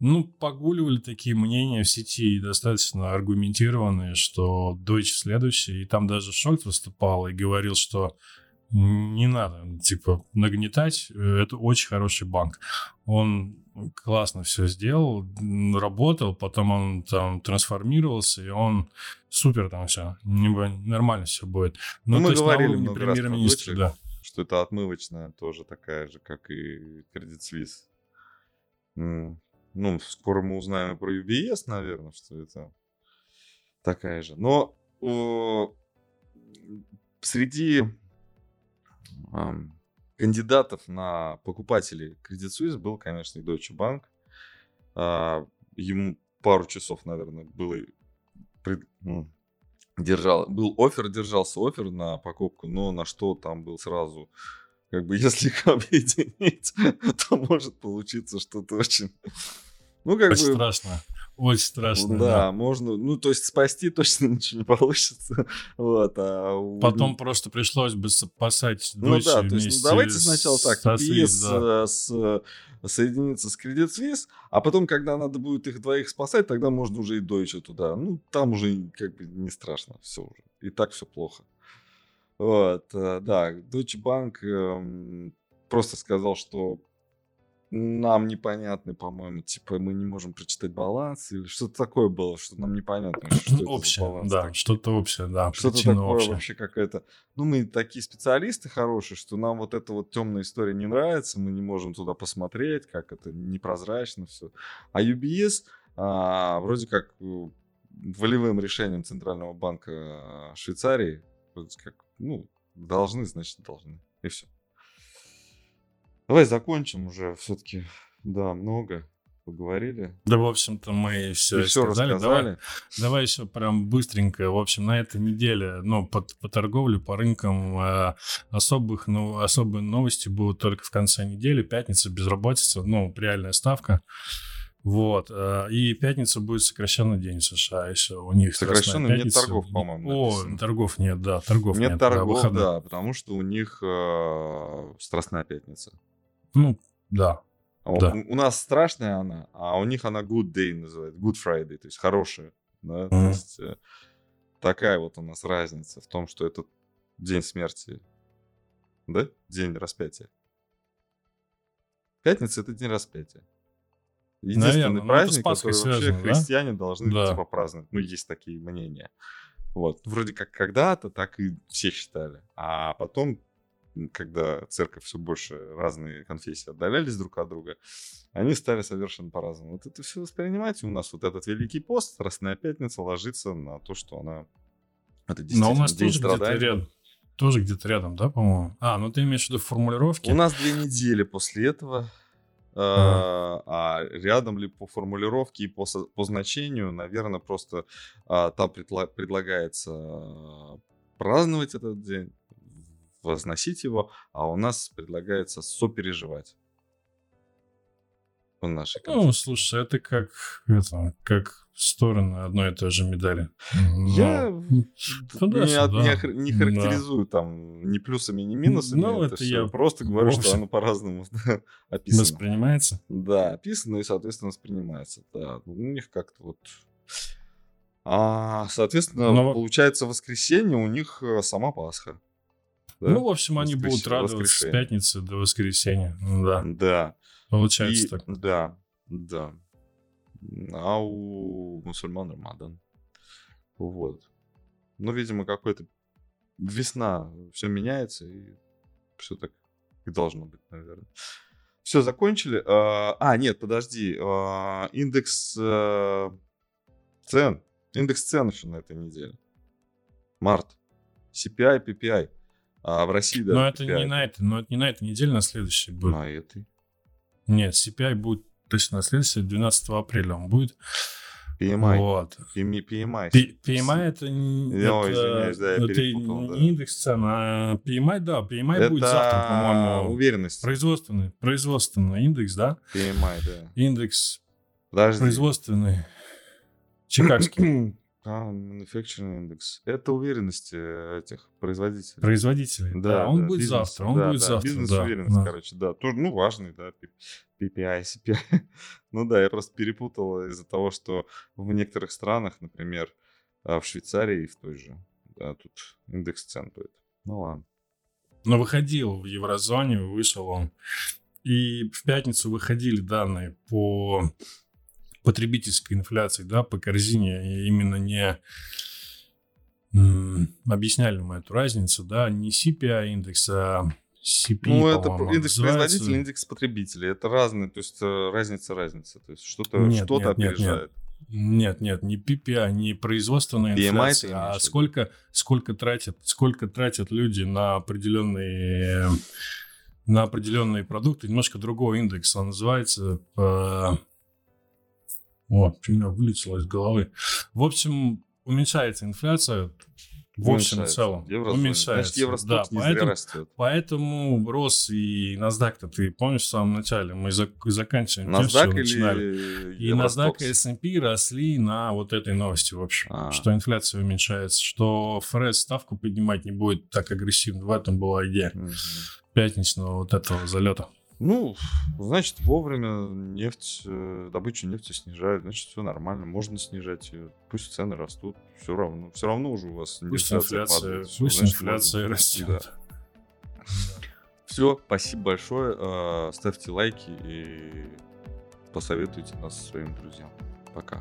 ну, погуливали такие мнения в сети достаточно аргументированные, что Deutsche следующий, и там даже Шольц выступал и говорил, что не надо, типа, нагнетать, э, это очень хороший банк. Он классно все сделал, работал, потом он там трансформировался, и он супер там все, нормально все будет. Ну, мы говорили много Deutsche. да. что это отмывочная тоже такая же, как и Credit Suisse. М, Ну, скоро мы узнаем и про UBS, наверное, что это такая же. Но о, среди кандидатов на покупателей Credit Suisse был, конечно, и Deutsche Bank. А, ему пару часов, наверное, было пред- м, держал, был офер, держался офер на покупку, но на что там был сразу, как бы, если их объединить, то может получиться что-то очень, ну, как Очень бы, страшно, очень страшно, да, да. можно, ну, то есть спасти точно ничего не получится, вот, а у- Потом просто пришлось бы спасать ну да, то есть ну, давайте сначала так, Swiss, да. э, с, соединиться с Credit Suisse, а потом, когда надо будет их двоих спасать, тогда можно уже и Deutsche туда. Ну, там уже как бы не страшно, все уже. И так все плохо. Вот, э, да, Deutsche Bank эм, просто сказал, что нам непонятны, по-моему, типа мы не можем прочитать баланс или что-то такое было, что нам непонятно, что это за Общее, баланс да, такой. что-то общее, да, Что-то такое общая. вообще какая-то. Ну, мы такие специалисты хорошие, что нам вот эта вот темная история не нравится, мы не можем туда посмотреть, как это непрозрачно все. А UBS а, вроде как э, волевым решением Центрального банка а, Швейцарии, вроде как, ну, должны, значит, должны. И все. Давай закончим уже все-таки. Да, много поговорили. Да, в общем-то, мы все, И все сказали. рассказали. Давай, давай еще прям быстренько. В общем, на этой неделе, ну, по, по торговле, по рынкам э, особых, ну, особые новости будут только в конце недели. Пятница, безработица, ну, реальная ставка. Вот. э, И пятница будет сокращенный день в США еще. У них Сокращенный, нет торгов, по-моему, О, написано. торгов нет, да, торгов нет. Нет да, торгов, выходных. да, потому что у них э, Страстная пятница. Ну, да. А у- Да. У, у нас страшная она, а у них она Good Day называют, Good Friday, то есть хорошая. Да? То Мгм. есть э, такая вот у нас разница в том, что это день смерти, да? День распятия. Пятница это день распятия. Единственный Наверно, это с праздник, который вообще связано, да? христиане должны Да. типа праздновать. Ну, есть такие мнения. Вот. Вроде как когда-то, так и все считали. А потом, когда церковь все больше разные конфессии отдалялись друг от друга, они стали совершенно по-разному. Вот это все воспринимать. И у нас вот этот Великий пост, Страстная Пятница, ложится на то, что она... Это Но у нас тоже где-то рядом. Тоже где-то рядом, да, по-моему? А, ну ты имеешь в виду формулировки? У нас две недели после этого. э, А рядом ли по формулировке и по, по значению, наверное, просто а, там предла- предлагается а, праздновать этот день, возносить его, а у нас предлагается сопереживать. В нашей Ну, концепции. слушай, это как, это, как стороны одной и той же медали. Я Ну, не, туда-сюда. от- не охр- не Да. характеризую там ни плюсами, ни минусами. Ну, это это я просто говорю, что вовсе- оно по-разному описано. Воспринимается? Да, описано и, соответственно, воспринимается. Да, у них как-то вот... А, соответственно, Но- получается, воскресенье у них э, сама Пасха. Да? Ну, в общем, они Воскрес- будут радоваться с пятницы до воскресенья. Да, Да. получается И- так. Да, да. А у мусульман Рамадан. Вот. Ну, видимо, какой-то весна, все меняется, и все так и должно быть, наверное. Все, закончили. А, а, нет, подожди. А, Индекс э, цен. Индекс цен еще на этой неделе. Март. CPI, PPI. А в России, да, Но это PPI. не на это, но это не на этой неделе, на следующей будет. На этой. Нет, CPI будет точно на следующей, 12 апреля он будет. PMI. Вот. PMI. P- PMI это, не- ой, это, извиняюсь, да, я это не да. индекс цен, а PMI, да, PMI будет завтра, по-моему. уверенность. Производственный, производственный индекс, да? PMI, да. Индекс Подожди. производственный. Чикагский. А, manufacturing index. Это уверенности этих производителей. Производителей. Да, он будет бизнес, завтра. Он да, будет да, завтра. Бизнес-уверенность, да. короче, да. Тоже, ну, важный, да, PPI, CPI. ну да, я просто перепутал из-за того, что в некоторых странах, например, а, в Швейцарии и в той же, да, тут индекс цен будет. Ну ладно. Но выходил в еврозоне, вышел он. И в пятницу выходили данные по потребительской инфляции, да, по корзине. Именно не м, объясняли мы эту разницу, да, не CPI индекс, а CPI, Ну, это индекс называется. производителя, индекс потребителей. Это разные, то есть э, разница-разница. То есть что-то Нет, что-то нет, нет, нет. опережает. Нет, нет, не PPI, не производственная ты инфляция, а сколько, сколько, тратят, сколько тратят люди на определенные, на определенные продукты. Немножко другой индекс, он называется... О, у меня вылетело из головы. В общем, уменьшается инфляция в общем Уменьшается. целом. Еврозоне. Уменьшается. Значит, Евростокс да, не зря поэтому, растет. поэтому рос и NASDAQ-то, ты помнишь в самом начале, мы зак- заканчиваем тем, с чего NASDAQ начинали. или И NASDAQ и S&P росли на вот этой новости, в общем. А. Что инфляция уменьшается, что ФРС ставку поднимать не будет так агрессивно. В этом была идея Мгм. пятничного вот этого залета. Ну, значит, вовремя нефть, э, добычу нефти снижают, значит, все нормально, можно снижать ее. Пусть цены растут, все равно. Все равно уже у вас Пусть инфляция, падает. Пусть значит, инфляция растет. Да. Все, спасибо большое. э, Ставьте лайки и посоветуйте нас своим друзьям. Пока.